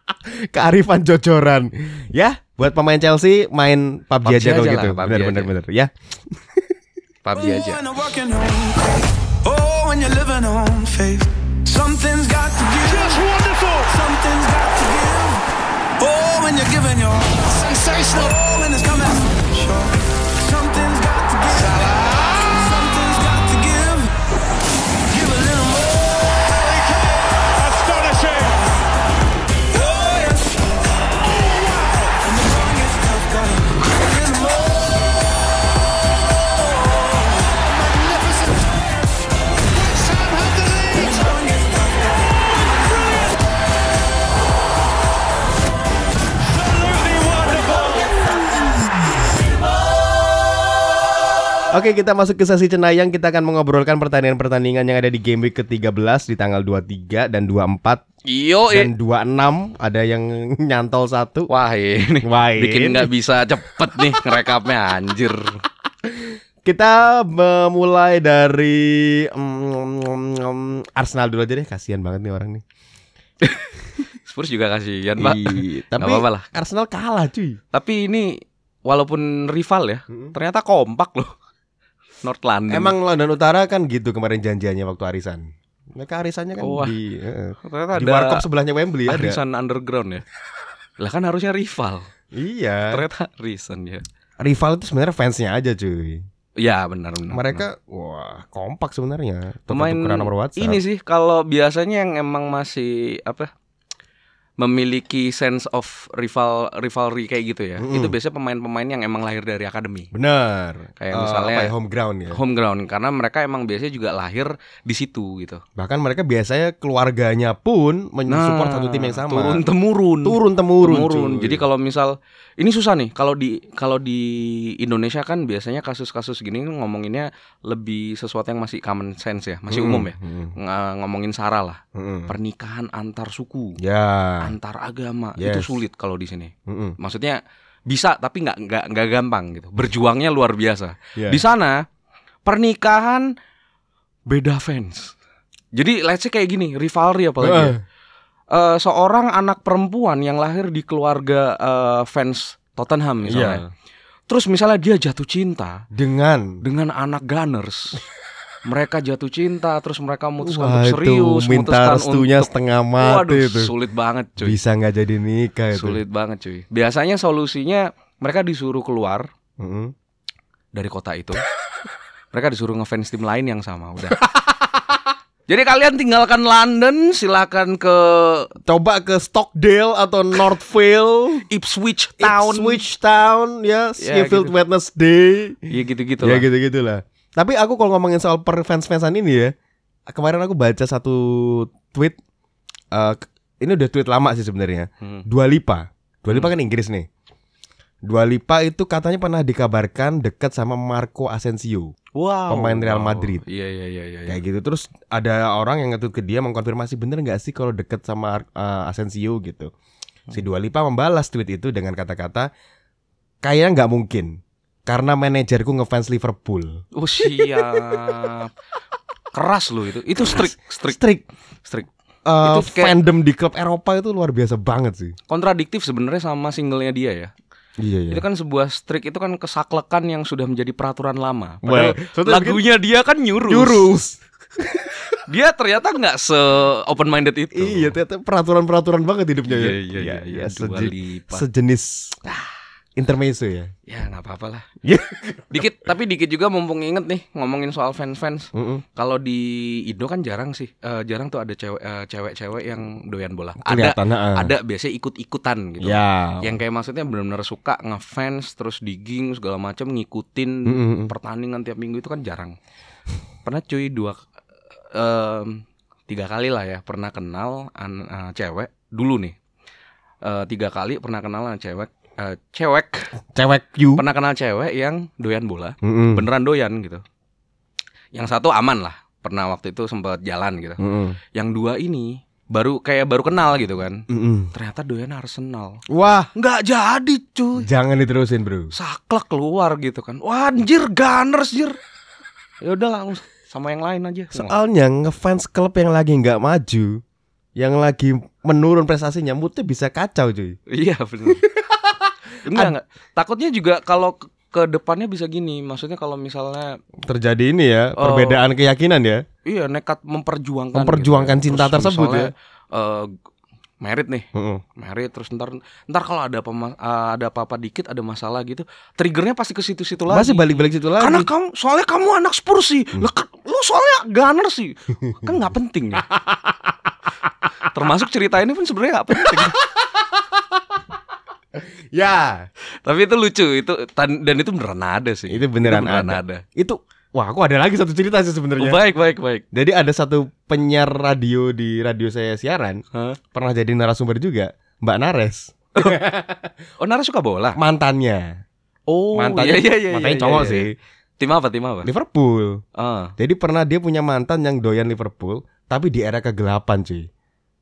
Kearifan jojoran. Ya, buat pemain Chelsea main PUBG, PUBG aja kalau aja gitu. lah, PUBG Bener aja. bener bener. Ya. PUBG aja. Oh, when you're living on faith. Something's got to give. Just wonderful. Something's got. Oh, when you're giving your sensational. Oh, when it's coming. Something's got to give. Oke, kita masuk ke sesi cenayang. Kita akan mengobrolkan pertandingan-pertandingan yang ada di game week ke-13 di tanggal 23 dan 24 Yo, dan 26 ada yang nyantol satu. Wah ini Wah, bikin ini. nggak bisa cepet nih ngerekapnya anjir. Kita memulai dari mm, mm, Arsenal dulu aja deh. Kasihan banget nih orang nih. Spurs juga kasihan pak. Tapi Nggak apa-apa lah. Arsenal kalah cuy. Tapi ini walaupun rival ya, Mm-mm. ternyata kompak loh. North London. Emang London Utara kan gitu kemarin janjiannya waktu arisan. Mereka arisannya kan Wah. di ternyata di warkop sebelahnya Wembley ada. arisan underground ya. Lah kan harusnya rival. Iya. Ternyata arisan ya. Rival itu sebenarnya fansnya aja cuy. Ya benar benar. benar. Mereka wah kompak sebenarnya. pemain nomor WhatsApp. ini sih kalau biasanya yang emang masih apa memiliki sense of rival rivalry kayak gitu ya. Mm-mm. Itu biasanya pemain-pemain yang emang lahir dari akademi. Benar. Kayak Eh, misalnya- apa ya, home ground ya. Home ground karena mereka emang biasanya juga lahir di situ gitu. Bahkan mereka biasanya keluarganya pun mensupport satu tim yang sama. Nah, Turun temurun. turun temurun. Temurun. cuy. Jadi kalau misal ini susah nih kalau di kalau di Indonesia kan biasanya kasus-kasus gini ngomonginnya lebih sesuatu yang masih common sense ya, masih Mm-mm, umum ya. mm-mm, Nga- ngomongin sara lah, mm-mm. pernikahan antar suku, Ya. antar agama Yes. itu sulit kalau di sini. mm-mm. Maksudnya bisa tapi nggak nggak nggak gampang gitu. Berjuangnya luar biasa. Ya. Di sana pernikahan beda fans. Jadi let's say kayak gini, rivalry apalagi. ya. Eh, seorang anak perempuan yang lahir di keluarga eh, fans Tottenham misalnya. Iya. Terus misalnya dia jatuh cinta Dengan dengan anak Gunners. mereka jatuh cinta terus mereka memutuskan Wah, untuk serius, itu minta restunya untuk setengah mati Waduh, itu. sulit banget cuy. Bisa nggak jadi nikah itu. Sulit banget cuy. Biasanya solusinya mereka disuruh keluar Mm-mm. dari kota itu. mereka disuruh ngefans tim lain yang sama udah. Jadi kalian tinggalkan London, silakan ke Coba ke Stockdale atau Northville, Ipswich Town. Ipswich Town, ya, Ya, Sheffield gitu. Wednesday. Iya gitu-gitu ya lah. gitu gitulah. Tapi aku kalau ngomongin soal per fans-fansan ini ya, kemarin aku baca satu tweet. eh, k- ini udah tweet lama sih sebenarnya. Hmm. Dua Lipa, Dua Lipa kan Inggris nih. Dua Lipa itu katanya pernah dikabarkan dekat sama Marco Asensio, Wow. Pemain Real wow. Madrid. Iya iya iya iya. kayak gitu. Terus ada orang yang ngetweet ke dia mengkonfirmasi bener nggak sih kalau deket sama eh, Asensio gitu. Si Dua Lipa membalas tweet itu dengan kata-kata kayaknya nggak mungkin karena manajerku ngefans Liverpool. Oh siap. Keras loh itu. Itu strict strict Strict. strict. Eh, Itu kayak- fandom di klub Eropa itu luar biasa banget sih. Kontradiktif sebenarnya sama singlenya dia ya. Iya iya. Itu kan sebuah strict itu kan kesaklekan yang sudah menjadi peraturan lama. Well, Padahal sebetulnya lagunya dia kan nyurus. Jurus. Dia ternyata nggak se open minded itu. Iya, ternyata peraturan-peraturan banget hidupnya ya. Iya iya iya. iya. Dua seje- Lipa. Intermezzo ya. Ya nggak apa-apa lah. Iya. Dikit tapi dikit juga mumpung inget nih ngomongin soal fans-fans. Mm-mm. Kalau di Indo kan jarang sih, Eh, jarang tuh ada cewek eh, cewek-cewek yang doyan bola. Ada, Kelihatan, heeh. ada biasanya ikut-ikutan gitu. Ya. Yang kayak maksudnya benar-benar suka ngefans terus digging segala macam ngikutin Mm-mm. pertandingan tiap minggu itu kan jarang. Pernah cuy dua em, tiga kali lah ya pernah kenal an- eh, cewek dulu nih. Eh, tiga kali pernah kenal sama cewek eh, cewek Cewek you. pernah kenal cewek yang doyan bola Mm-mm. beneran doyan gitu. Yang satu aman lah, pernah waktu itu sempat jalan gitu. Mm-mm. Yang dua ini baru kayak baru kenal gitu kan. Mm-mm. Ternyata doyan Arsenal. Wah, Nggak jadi cuy. jangan diterusin, Bro. Saklek keluar gitu kan. Wah anjir Gunners jir. Ya udah langsung sama yang lain aja. Soalnya ngefans klub yang lagi nggak maju, yang lagi menurun prestasinya, moodnya bisa kacau cuy. Iya benar. Enggak enggak. Takutnya juga kalau ke, depannya bisa gini. Maksudnya kalau misalnya Terjadi ini ya, Oh. perbedaan keyakinan ya. iya nekat memperjuangkan Memperjuangkan gitu ya. cinta Terus tersebut misalnya, eh, merit nih Heeh. merit terus ntar ntar kalau ada apa ada apa-apa dikit ada masalah gitu triggernya pasti ke situ-situ lagi Masih balik-balik situ lagi. karena kamu soalnya kamu anak Spurs sih ke- lu soalnya Gunner sih kan nggak penting ya termasuk cerita ini pun sebenarnya nggak penting ya, tapi itu lucu itu dan itu beneran ada sih itu beneran, beneran ada. ada. Itu wah, aku ada lagi satu cerita sih sebenarnya. baik baik baik Jadi ada satu penyiar radio di radio saya siaran, Hah? pernah jadi narasumber juga, Mbak Nares, oh Nara suka bola mantannya. oh mantannya, iya, iya, iya, mantannya iya, cowok iya. sih, tim apa tim apa Liverpool. Ah. Jadi pernah dia punya mantan yang doyan Liverpool, tapi di era kegelapan cuy.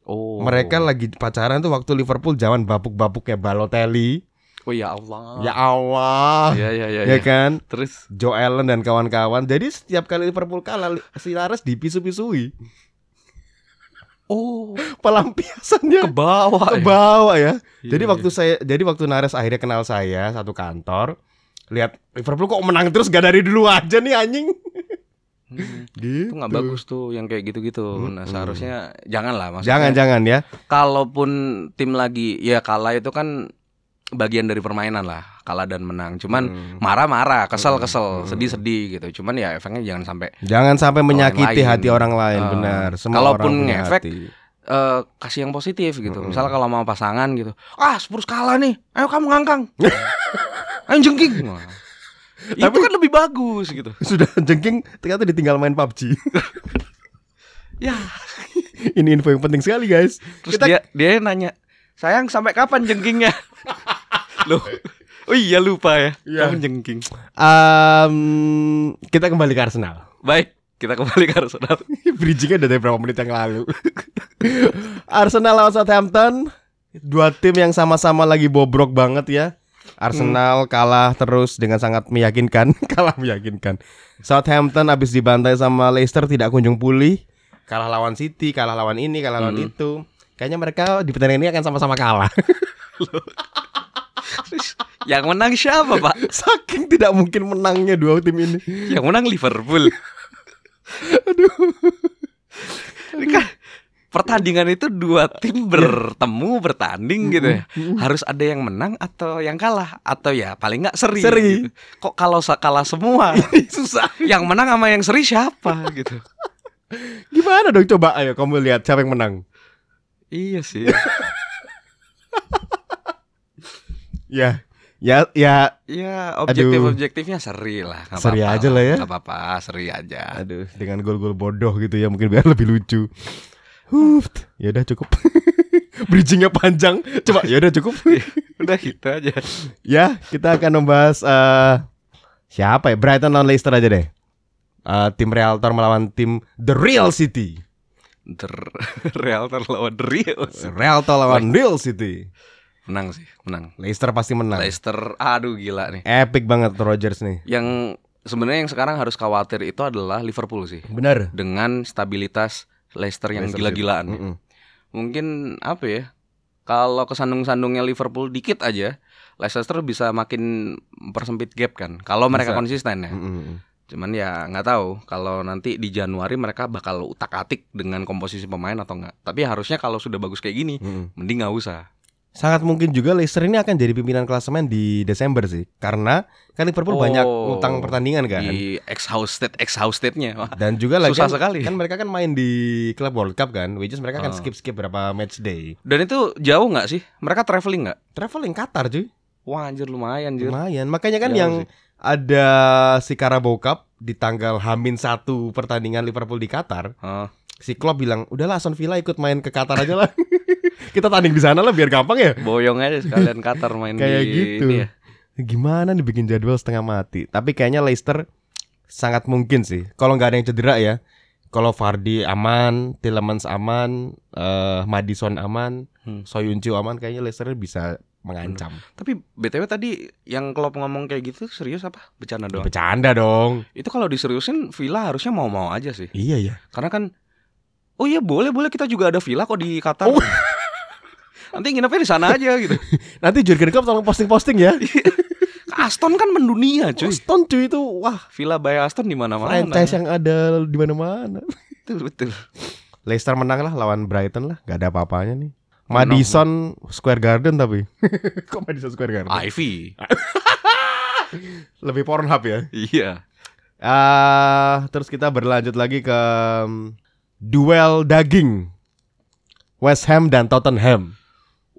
Oh Mereka lagi pacaran tuh waktu Liverpool zaman babuk-babuknya Balotelli. oh ya Allah Ya Allah. ya ya ya, Ya ya. kan? terus Joe Allen dan kawan-kawan. Jadi setiap kali Liverpool kalah, si Nares dipisu-pisui. oh Pelampiasannya ke bawah ke ya? bawah ya. Iya, jadi iya. waktu saya jadi waktu Nares akhirnya kenal saya satu kantor, lihat Liverpool kok menang terus gak dari dulu aja nih anjing. Hmm. Gitu. itu nggak bagus tuh yang kayak gitu-gitu. Nah Mm-mm. seharusnya jangan lah maksudnya. Jangan jangan ya. Kalaupun tim lagi ya kalah itu kan bagian dari permainan lah kalah dan menang. Cuman Hmm. marah-marah, kesel-kesel, Hmm. sedih-sedih gitu. Cuman ya efeknya jangan sampai Jangan sampai menyakiti lain. hati orang lain, Ah. benar. Semua Kalaupun orang ngefek, hati. eh, kasih yang positif gitu. Mm-mm. Misalnya kalau mau pasangan gitu, ah Spurs kalah nih, ayo kamu ngangkang, ayo jengking. Itu Tapi- kan lebih bagus gitu. sudah jengking ternyata ditinggal main PUBG. Ya. Ini info yang penting sekali, guys. Terus Kita dia dia nanya, sayang sampai kapan jengkingnya? Loh, oh iya lupa ya, Iya. kapan jengking? Em, kita kembali ke Arsenal. Baik, kita kembali ke Arsenal. Bridgingnya udah dari berapa menit yang lalu. Arsenal lawan Southampton, dua tim yang sama-sama lagi bobrok banget ya. Arsenal kalah terus dengan sangat meyakinkan, kalah meyakinkan. Southampton habis dibantai sama Leicester tidak kunjung pulih. kalah lawan City, kalah lawan ini, kalah lawan Hmm. itu. Kayaknya mereka di pertandingan ini akan sama-sama kalah. Yang menang siapa, Pak? Saking tidak mungkin menangnya dua tim ini. Yang menang Liverpool. Aduh. Ini kan pertandingan itu dua tim bertemu bertanding gitu ya. Harus ada yang menang atau yang kalah atau ya paling nggak seri. Seri. gitu. Kok kalau kalah semua susah. Yang menang sama yang seri siapa gitu. Gimana dong coba ayo kamu lihat siapa yang menang. Iya sih. Ya. Ya ya Ya objektif-objektifnya seri lah. nggak Seri apa-apa aja lah ya. nggak apa-apa, seri aja. aduh dengan gol-gol bodoh gitu ya mungkin biar lebih lucu. Huh, ya udah cukup. Bridgingnya panjang. Coba ya udah cukup. Udah gitu aja. ya, kita akan membahas eh siapa ya? Brighton lawan Leicester aja deh. Eh, tim Realtor melawan tim The Real City. Der Real terlawan Rio. Realtor lawan Real City. Menang sih, menang. Leicester pasti menang. Leicester, aduh gila nih. Epic banget Rogers nih. Yang sebenarnya yang sekarang harus khawatir itu adalah Liverpool sih. Benar. Dengan stabilitas Leicester yang Leicester gila-gilaan. City. Mm-mm. Mungkin apa ya? Kalau kesandung-sandungnya Liverpool dikit aja, Leicester bisa makin mempersempit gap kan. Kalau mereka Bisa. konsisten ya. Mm-mm. Cuman ya nggak tahu kalau nanti di Januari mereka bakal utak-atik dengan komposisi pemain atau enggak. Tapi harusnya kalau sudah bagus kayak gini, Mm-mm. mending nggak usah. Sangat mungkin juga Leicester ini akan jadi pimpinan klasemen di Desember sih. Karena kan Liverpool Oh. banyak utang pertandingan kan. Di exhausted exhaustednya. Wah, Dan juga lagi Susah kan, sekali. kan mereka kan main di klub World Cup kan, which is mereka kan Oh. skip-skip berapa match day. Dan itu jauh nggak sih? Mereka traveling nggak? Traveling Qatar cuy. Wah anjir lumayan anjir. Lumayan. Makanya kan Jauh yang sih. ada si Carabao Cup di tanggal Hamin satu pertandingan Liverpool di Qatar. Oh, Si Klopp bilang, udahlah Aston Villa ikut main ke Qatar aja lah. Kita tanding di sana lah biar gampang ya. boyong aja sekalian Qatar main Kayak di gitu. ini ya. Gimana nih bikin jadwal setengah mati. Tapi kayaknya Leicester sangat mungkin sih. Kalau nggak ada yang cedera ya. Kalau Vardy aman, Tillemans aman, eh, Madison aman, Hmm. Soyuncu aman, kayaknya Leicester bisa mengancam. Tapi BTW tadi yang Klopp ngomong kayak gitu serius apa? Bercanda doang. Bercanda dong. Itu kalau diseriusin Villa harusnya mau-mau aja sih. Iya ya. Karena kan Oh iya boleh boleh kita juga ada villa kok di Qatar. Oh. Nanti nginepnya di sana aja gitu. Nanti Jurgen Klopp tolong posting-posting ya. Aston kan mendunia cuy. Aston cuy itu wah Villa by Aston di mana-mana. franchise yang ada di mana-mana. betul betul. Leicester menang lah lawan Brighton lah, gak ada apa-apanya nih. Madison Square Garden tapi. Kok Madison Square Garden? Ivy. Lebih Pornhub ya. iya. Ah, terus kita berlanjut lagi ke um, duel daging. West Ham dan Tottenham.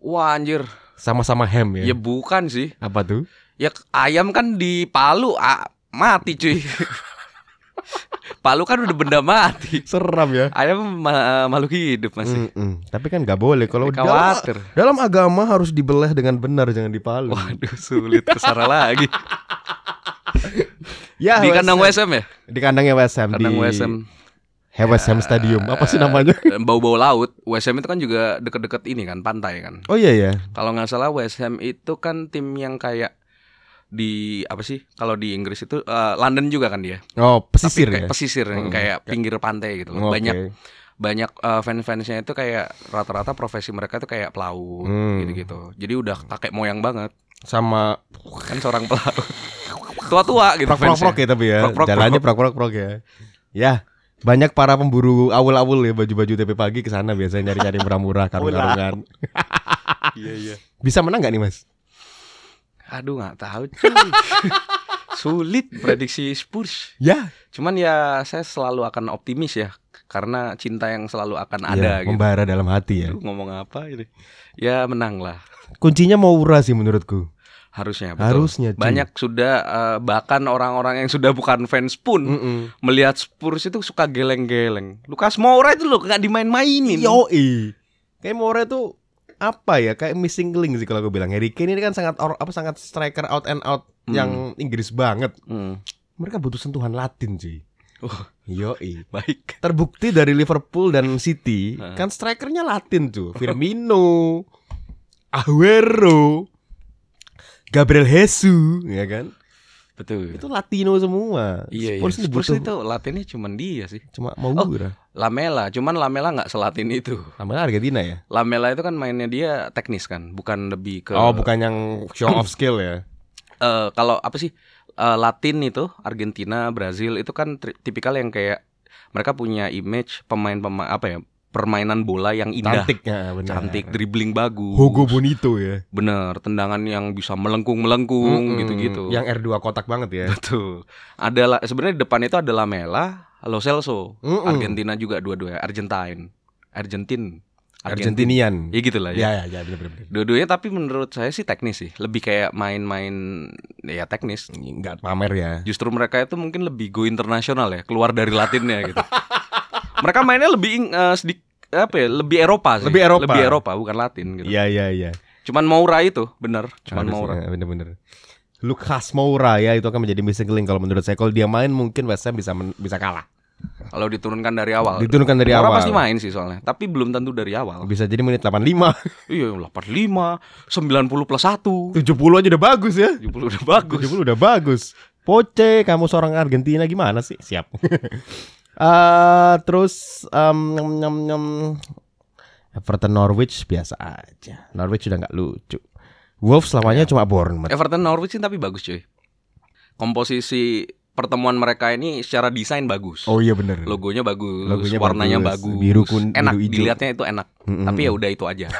Wah anjir. Sama-sama ham ya. Ya bukan sih. Apa tuh? Ya ayam kan di Palu ah, mati cuy. Palu kan udah benda mati. Seram ya. Ayam ma- makhluk hidup masih. Mm-mm. Tapi kan nggak boleh kalau dalam, dalam agama harus dibelah dengan benar jangan dipalu. Waduh sulit ke sana lagi. ya, di West kandang Ham ya? Di kandangnya Ham Kandang di West Hey, West Ham Stadium. Apa sih namanya? Bau-bau laut. West Ham itu kan juga deket-deket ini kan, pantai kan. Oh iya ya. Kalau nggak salah West Ham itu kan tim yang kayak di apa sih? Kalau di Inggris itu eh, London juga kan dia. Oh, pesisir Tapi kayak ya. pesisir yang Hmm. kayak pinggir pantai gitu. Oke. Banyak banyak eh, fans-fansnya itu kayak rata-rata profesi mereka itu kayak pelaut Hmm. gitu-gitu. Jadi udah kakek moyang banget. sama Kan seorang pelaut. Tua-tua gitu prok-prok ya tapi ya. Prok-prok, Jalannya prok. prok-prok ya. Ya. Banyak para pemburu awul-awul ya baju-baju TP pagi ke sana biasanya nyari-nyari murah-murah karung-karungan. Iya iya. Bisa menang nggak nih, Mas? Aduh nggak tahu cuy. Sulit prediksi Spurs. Ya, Cuman ya saya selalu akan optimis ya karena cinta yang selalu akan ya ada gitu. membara dalam hati ya. Aduh, ngomong apa ini? Ya menang lah. Kuncinya Moura sih menurutku. Harusnya betul. Harusnya, cuy. Banyak sudah eh, bahkan orang-orang yang sudah bukan fans pun Mm-mm. melihat Spurs itu suka geleng-geleng. Lukas Moura itu loh nggak dimain-mainin. Yoi. Kayak Moura itu apa ya? Kayak missing link sih kalau gue bilang. Harry Kane ini kan sangat or- apa sangat striker out and out Hmm. yang Inggris banget. Hmm. Mereka butuh sentuhan Latin, cuy. Oh, Yoi. baik. Terbukti dari Liverpool dan City kan strikernya Latin tuh. Firmino, Aguero, Gabriel Jesus, ya kan? Betul. Itu Latino semua. Iya, iya. Spurs ini Spurs itu Latinnya cuman dia sih. cuma mau Oh. gura. Lamela, cuman Lamela nggak selatin itu. Namanya Argentina ya? Lamela itu kan mainnya dia teknis kan, bukan lebih ke Oh, bukan yang show off skill ya. eh, kalau apa sih eh, Latin itu Argentina, Brazil itu kan tri- tipikal yang kayak mereka punya image pemain-pemain apa ya permainan bola yang indah, Cantik ya, benar. cantik, dribbling bagus, Hogo bonito ya. bener, tendangan yang bisa melengkung-melengkung gitu-gitu. Yang R2 kotak banget ya. Betul. Ada la- sebenarnya di depan itu ada Lamela, Lo Celso, Mm-mm. Argentina juga dua-duanya, Argentine, Argentin, Argentinian. Ya gitulah Ya ya. ya ya benar benar. Dua-duanya tapi menurut saya sih teknis sih, lebih kayak main-main ya teknis. Enggak pamer ya. Justru mereka itu mungkin lebih go internasional ya, keluar dari Latinnya gitu. mereka mainnya lebih ing- eh, sedik apa ya, lebih Eropa sih. Lebih Eropa. Lebih Eropa bukan Latin gitu. Iya iya iya. Cuman Moura itu, bener. Cuman Harus, Moura. ya, bener-bener. Lucas Moura ya itu akan menjadi missing link kalau menurut saya kalau dia main mungkin West Ham bisa men- bisa kalah. Kalau diturunkan dari awal. Diturunkan dari Moura awal. pasti main sih soalnya, tapi belum tentu dari awal. Bisa jadi menit 85. Iya, 85, 90 plus 1. 70 aja udah bagus ya. 70 udah bagus. 70 udah bagus. Poce, kamu seorang Argentina gimana sih? Siap. Eh terus em, nyem, nyem, nyem. Everton Norwich biasa aja. Norwich udah nggak lucu. Wolves lamanya cuma Bournemouth. Everton Norwich ini tapi bagus cuy. Komposisi pertemuan mereka ini secara desain bagus. Oh iya bener. Logonya bagus, Logonya warnanya bagus. bagus, Biru kun- enak biru dilihatnya itu enak. Mm-mm. Tapi ya udah itu aja.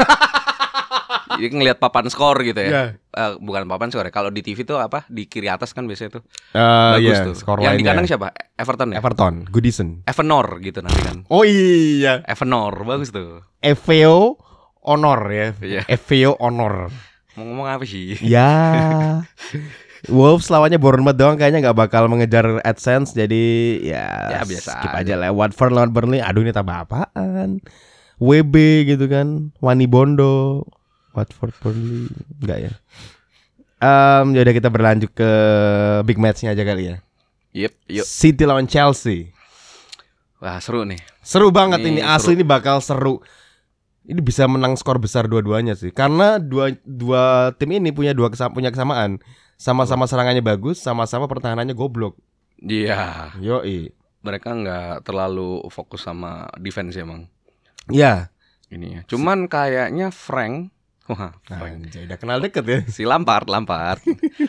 Jadi ngelihat papan skor gitu ya. Ya. Eh, bukan papan skor ya. Kalau di TV tuh apa? Di kiri atas kan biasanya tuh. Eh, bagus iya, tuh. skor Yang di kanan siapa? Everton ya? Everton, Goodison. Evenor gitu nanti kan. Oh iya, Evenor bagus tuh. EVO Honor ya. Iya. EVO Honor. Mau ngomong apa sih? Ya. Wolves lawannya Bournemouth doang kayaknya nggak bakal mengejar AdSense jadi ya, Ya, biasa skip aja. aja lah. Watford lawan Burnley. Aduh ini tambah apaan? WB gitu kan. Wani Bondo. Watford Burnley enggak ya. Em ya udah kita berlanjut ke big matchnya aja kali ya. Yep, yuk. City lawan Chelsea. Wah, seru nih. Seru banget ini, Ini asli ini bakal seru. Ini bisa menang skor besar dua-duanya sih. Karena dua dua tim ini punya dua kesam, punya kesamaan. Sama-sama serangannya bagus, sama-sama pertahanannya goblok. Iya, Yoi. mereka nggak terlalu fokus sama defense emang. Ya. Ini ya. Cuman kayaknya Frank Wah. Anjay, udah kenal deket ya. Si Lampard, Lampard.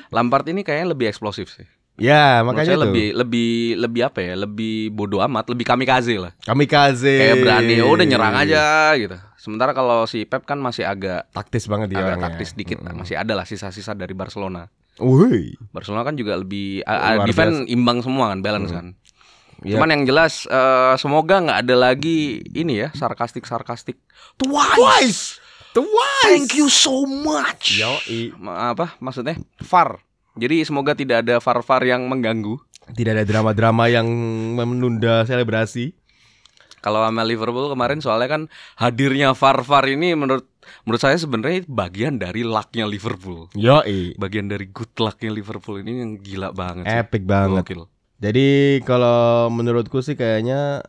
Lampard ini kayaknya lebih eksplosif sih. Ya, makanya itu. lebih lebih lebih apa ya? Lebih bodoh amat, lebih kamikaze lah. Kamikaze. Kayak berani, oh, udah nyerang aja gitu. Sementara kalau si Pep kan masih agak Taktis banget dia agak orangnya. taktis dikit, Mm-mm. masih ada lah sisa-sisa dari Barcelona. Wih. Barcelona kan juga lebih Luar defense imbang semua kan, balance Hmm. kan. Ya. Cuman yang jelas eh, semoga nggak ada lagi ini ya sarkastik sarkastik. Twice. Twice. Twice. Thank you so much. Yoi. Ma- apa maksudnya? VAR. Jadi semoga tidak ada VAR-VAR yang mengganggu. Tidak ada drama-drama yang menunda selebrasi. Kalau sama Liverpool kemarin soalnya kan hadirnya VAR-VAR ini menurut menurut saya sebenarnya bagian dari lucknya Liverpool. Yoi. Bagian dari good lucknya Liverpool ini yang gila banget sih. Epic banget. Gokil. Jadi kalau menurutku sih kayaknya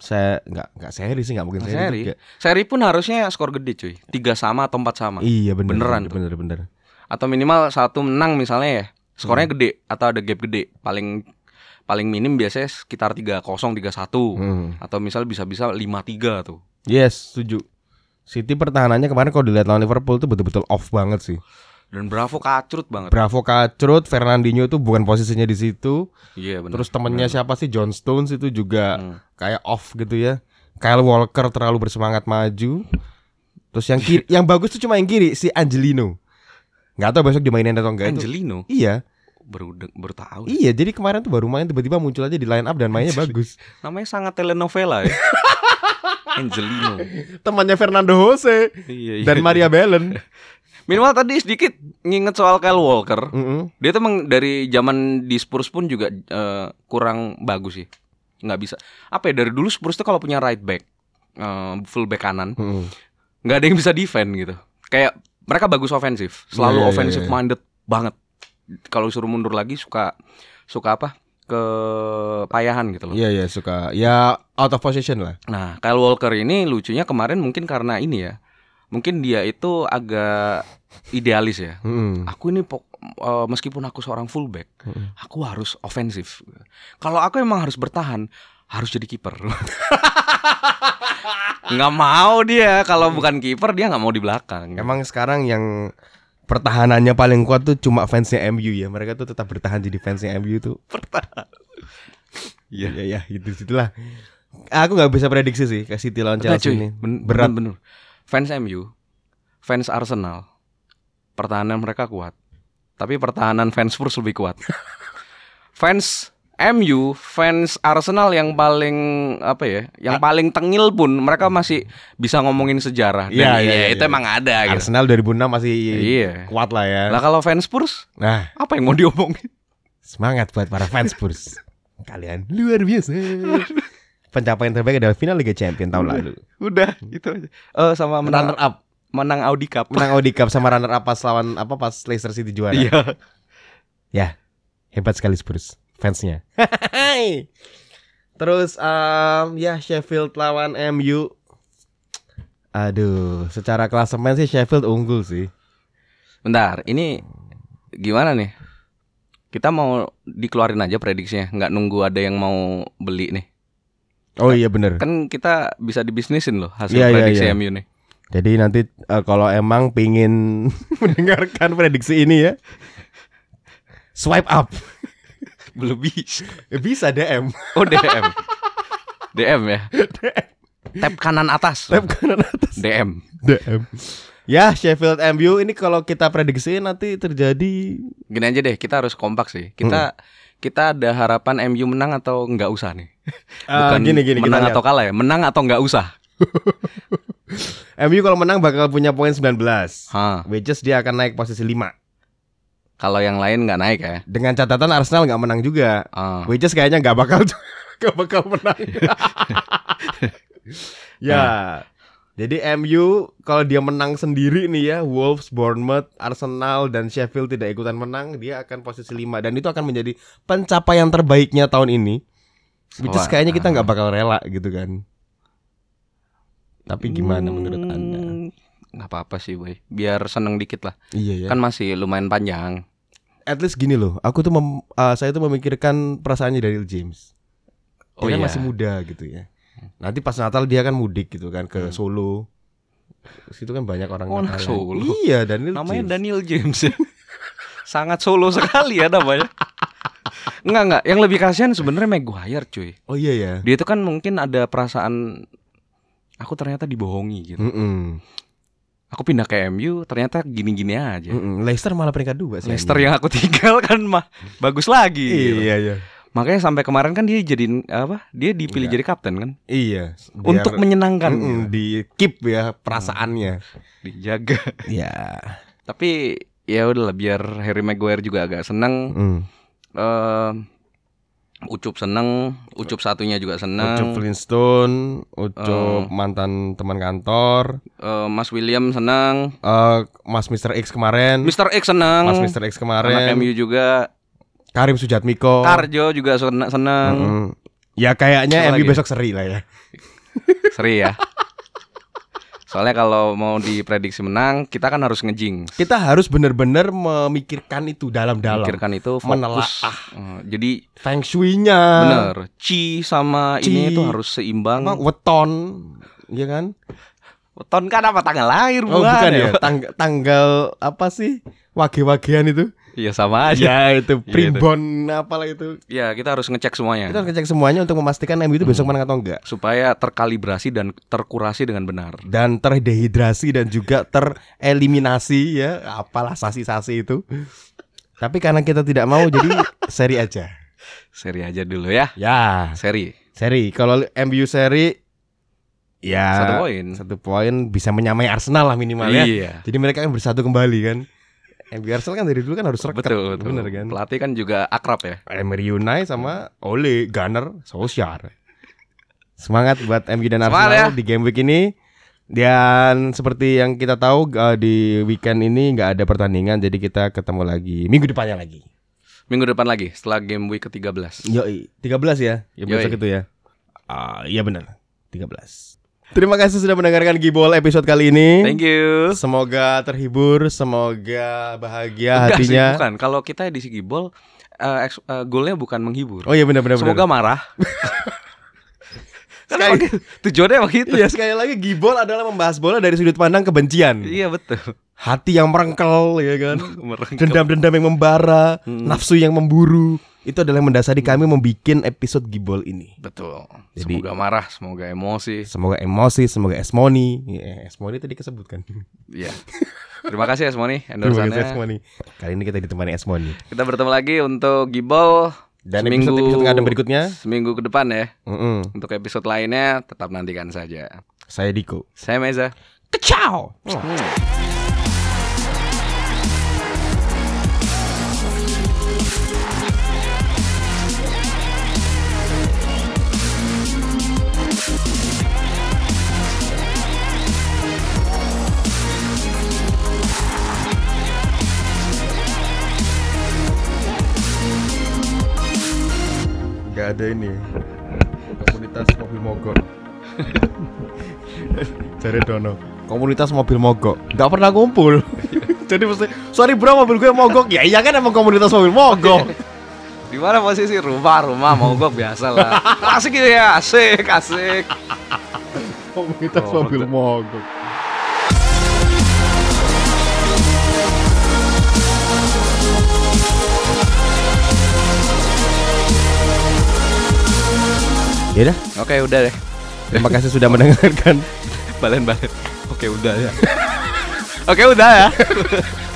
saya nggak nggak seri sih nggak mungkin seri. seri. juga. Seri pun harusnya skor gede cuy. Tiga sama atau empat sama. Iya bener, Beneran bener, bener bener. Atau minimal satu menang misalnya ya. Skornya Hmm. gede atau ada gap gede. Paling paling minim biasanya sekitar 3-0, 3-1. Hmm. Atau misal bisa-bisa 5-3 tuh. Yes, setuju. City pertahanannya kemarin kalau dilihat lawan Liverpool tuh betul-betul off banget sih. Dan Bravo kacrut banget. Bravo kacrut, Fernandinho tuh bukan posisinya di situ. Iya benar. Terus temennya siapa sih John Stones itu juga Hmm. kayak off gitu ya. Kyle Walker terlalu bersemangat maju. Terus yang kiri, yang bagus tuh cuma yang kiri si Angelino. Nggak tahu besok dimainin atau enggak itu. Angelino Iya, baru baru tahu. iya. Jadi kemarin tuh baru main tiba-tiba muncul aja di line up dan mainnya bagus. Namanya sangat telenovela ya. Angelino. Temannya Fernando Jose Iya, iya. dan Maria Belen. Minimal tadi sedikit nginget soal Kyle Walker. Mm-mm. Dia tuh emang dari zaman di Spurs pun juga eh, kurang bagus sih. Nggak bisa. Apa ya dari dulu Spurs tuh kalau punya right back, eh, full back kanan, Mm-mm. nggak ada yang bisa defend gitu. Kayak mereka bagus ofensif, selalu Iya, iya, offensive iya. minded banget. Kalau suruh mundur lagi suka suka apa? ke payahan gitu loh. Iya iya suka. Ya out of position lah. Nah, Kyle Walker ini lucunya kemarin mungkin karena ini ya. mungkin dia itu agak idealis ya. Mm-mm. Aku ini pok- eh, meskipun aku seorang fullback, aku harus ofensif. Kalau aku emang harus bertahan, harus jadi kiper. nggak mau dia kalau bukan kiper dia nggak mau di belakang. Emang sekarang yang pertahanannya paling kuat tuh cuma fansnya MU ya. Mereka tuh tetap bertahan jadi fansnya MU tuh. Bertahan. Iya, iya, ya, gitu itulah. Aku nggak bisa prediksi sih ke City lawan Chelsea ini. Berat. bener, bener. Fans MU, fans Arsenal, pertahanan mereka kuat. Tapi pertahanan fans Spurs lebih kuat. fans MU, fans Arsenal yang paling apa ya, yang paling tengil pun mereka masih bisa ngomongin sejarah. Dan Iya, iya, iya, iya, itu iya. emang ada gitu. Arsenal 2006 masih Iya. kuat lah ya. Lah kalau fans Spurs, Nah, apa yang mau diomongin? semangat buat para fans Spurs. Kalian luar biasa. Pencapaian terbaik adalah final Liga Champions tahun lalu. Udah, itu aja. Eh sama menang Runner up, menang Audi Cup. menang Audi Cup sama runner up pas lawan apa pas Leicester City juara. Iya. Ya, hebat sekali Spurs fansnya. Terus em, ya Sheffield lawan MU. Aduh, secara klasemen sih Sheffield unggul sih. Bentar, ini gimana nih? Kita mau dikeluarin aja prediksinya, nggak nunggu ada yang mau beli nih. Oh iya bener. Kan kita bisa dibisnisin loh hasil Iya, iya, prediksi iya. MU nih. Jadi nanti eh, kalau emang pingin mendengarkan prediksi ini ya, swipe up. Belum bisa. Bisa DM. Oh DM. DM ya. Tab kanan atas. Tab kanan atas. DM. DM. Ya Sheffield MU ini kalau kita prediksi nanti terjadi Gini aja deh, kita harus kompak sih. Kita kita ada harapan MU menang atau nggak usah nih? Ah, gini, gini, kita menang lihat. atau kalah ya? Menang atau nggak usah? MU kalau menang bakal punya poin 19. Hah. Which is dia akan naik posisi 5. Kalau yang lain nggak naik ya? Dengan catatan Arsenal nggak menang juga. Ah. Which is kayaknya nggak bakal nggak bakal menang. ya. Jadi MU kalau dia menang sendiri nih ya, Wolves, Bournemouth, Arsenal dan Sheffield tidak ikutan menang, dia akan posisi 5 dan itu akan menjadi pencapaian terbaiknya tahun ini. Which is kayaknya kita nggak bakal rela gitu kan. Tapi gimana menurut Anda? Hmm, nggak apa-apa sih, boy. Biar seneng dikit lah. Iya ya. Kan masih lumayan panjang. At least gini loh, aku tuh mem- uh, saya tuh memikirkan perasaannya Daniel James. Dia Oh kan iya. masih muda gitu ya. Nanti pas Natal dia kan mudik gitu kan ke Solo. Situ kan banyak orang Hmm. Oh. Solo. Iya, Daniel Namanya James. Daniel James ya. Sangat solo sekali ya namanya. Enggak enggak, yang lebih kasihan sebenarnya Maguire cuy. Oh iya ya. Dia itu kan mungkin ada perasaan aku ternyata dibohongi gitu. Mm-mm. Aku pindah ke MU ternyata gini-gini aja. Mm-mm. Leicester malah peringkat dua sih. Leicester yang aku tinggal kan mah bagus lagi. gitu. Iya iya. Makanya sampai kemarin kan dia jadiin apa? Dia dipilih Iya. jadi kapten kan Iya. Biar- untuk menyenangkan, Mm-mm, di keep ya perasaannya. dijaga. Iya. Tapi ya udahlah biar Harry Maguire juga agak seneng. Mm. eh Ucup seneng, Ucup satunya juga seneng. Ucup Flintstone, Ucup Oh. mantan teman kantor, Eh, Mas William seneng, eh Mas Mr. X kemarin, Mr. X seneng, Mas Mr. X anak kemarin, MU juga, Karim Sujatmiko. Karjo juga seneng, seneng. Mm-mm. Ya kayaknya Siapa MU lagi? besok seri lah ya. seri ya. Soalnya kalau mau diprediksi menang, kita kan harus ngejing. Kita harus benar-benar memikirkan itu dalam-dalam. Pikirkan itu fokus. Menelaah. Eh, jadi Feng shui-nya. bener, chi sama ini Chi. itu harus seimbang. Weton, ya kan? Weton kan apa tanggal lahir Oh, bukan, bukan ya. Tang- tanggal apa sih? Wage-wagean itu? Iya sama aja. Ya itu primbon apalah itu. Ya kita harus ngecek semuanya Kita harus ngecek semuanya untuk memastikan MU itu besok menang atau enggak. supaya terkalibrasi dan terkurasi dengan benar. Dan terdehidrasi dan juga tereliminasi ya, apalah sasi-sasi itu. Tapi karena kita tidak mau jadi seri aja. Seri aja dulu ya. Ya, Seri. seri. Kalau MU seri ya Satu poin. Satu poin bisa menyamai Arsenal lah minimal ya. Iya. Jadi mereka kan bersatu kembali kan. MU Arsenal kan dari dulu kan harus rekat. Betul, betul. Bener kan? Pelatih kan juga akrab ya. Emery Unai sama Ole Gunnar Solskjaer. Semangat buat MU dan Semangat Arsenal ya. di game week ini. Dan seperti yang kita tahu eh, di weekend ini nggak ada pertandingan, jadi kita ketemu lagi minggu depannya lagi. Minggu depan lagi setelah game week ke-13. Yoi, 13 ya. Ya Yoi. besok itu ya. Ah, iya benar. 13. Terima kasih sudah mendengarkan Gibol episode kali ini. Thank you. Semoga terhibur, semoga bahagia Enggak sih, hatinya. bukan. Kalau kita di Sigibol eh, eks- eh, goalnya bukan menghibur. Oh iya benar benar. Semoga benar. marah. kan Sekali- tujuannya emang gitu. Iya sekali lagi Gibol adalah membahas bola dari sudut pandang kebencian. Iya betul. Hati yang merengkel ya kan. Merengkel. Dendam-dendam yang membara, Hmm. nafsu yang memburu. Itu adalah yang mendasari kami membuat episode Gibol ini. Betul. Jadi- semoga marah, semoga emosi. Semoga emosi, semoga esmoni. Ya, esmoni tadi kesebutkan. Iya. Terima kasih Esmoni Terima kasih. Esmoni. Kali ini kita ditemani Esmoni. Kita bertemu lagi untuk Gibol Dan seminggu episode-episode ngadem berikutnya, seminggu ke depan ya. mm-mm, Untuk episode lainnya tetap nantikan saja. saya Diko. Saya Meza. Ciao. Gak ada ini komunitas mobil mogok. Cari Dono. Komunitas mobil mogok. Gak pernah ngumpul. Jadi mesti sorry bro mobil gue mogok. Ya iya kan emang komunitas mobil mogok. Di mana posisi rumah rumah mau gue biasa lah. Asik gitu ya, asik asik. komunitas Oh, mobil mogok. Ya udah, Oke udah deh. terima kasih sudah mendengarkan. Balen balen. Oke udah ya. Oke udah ya.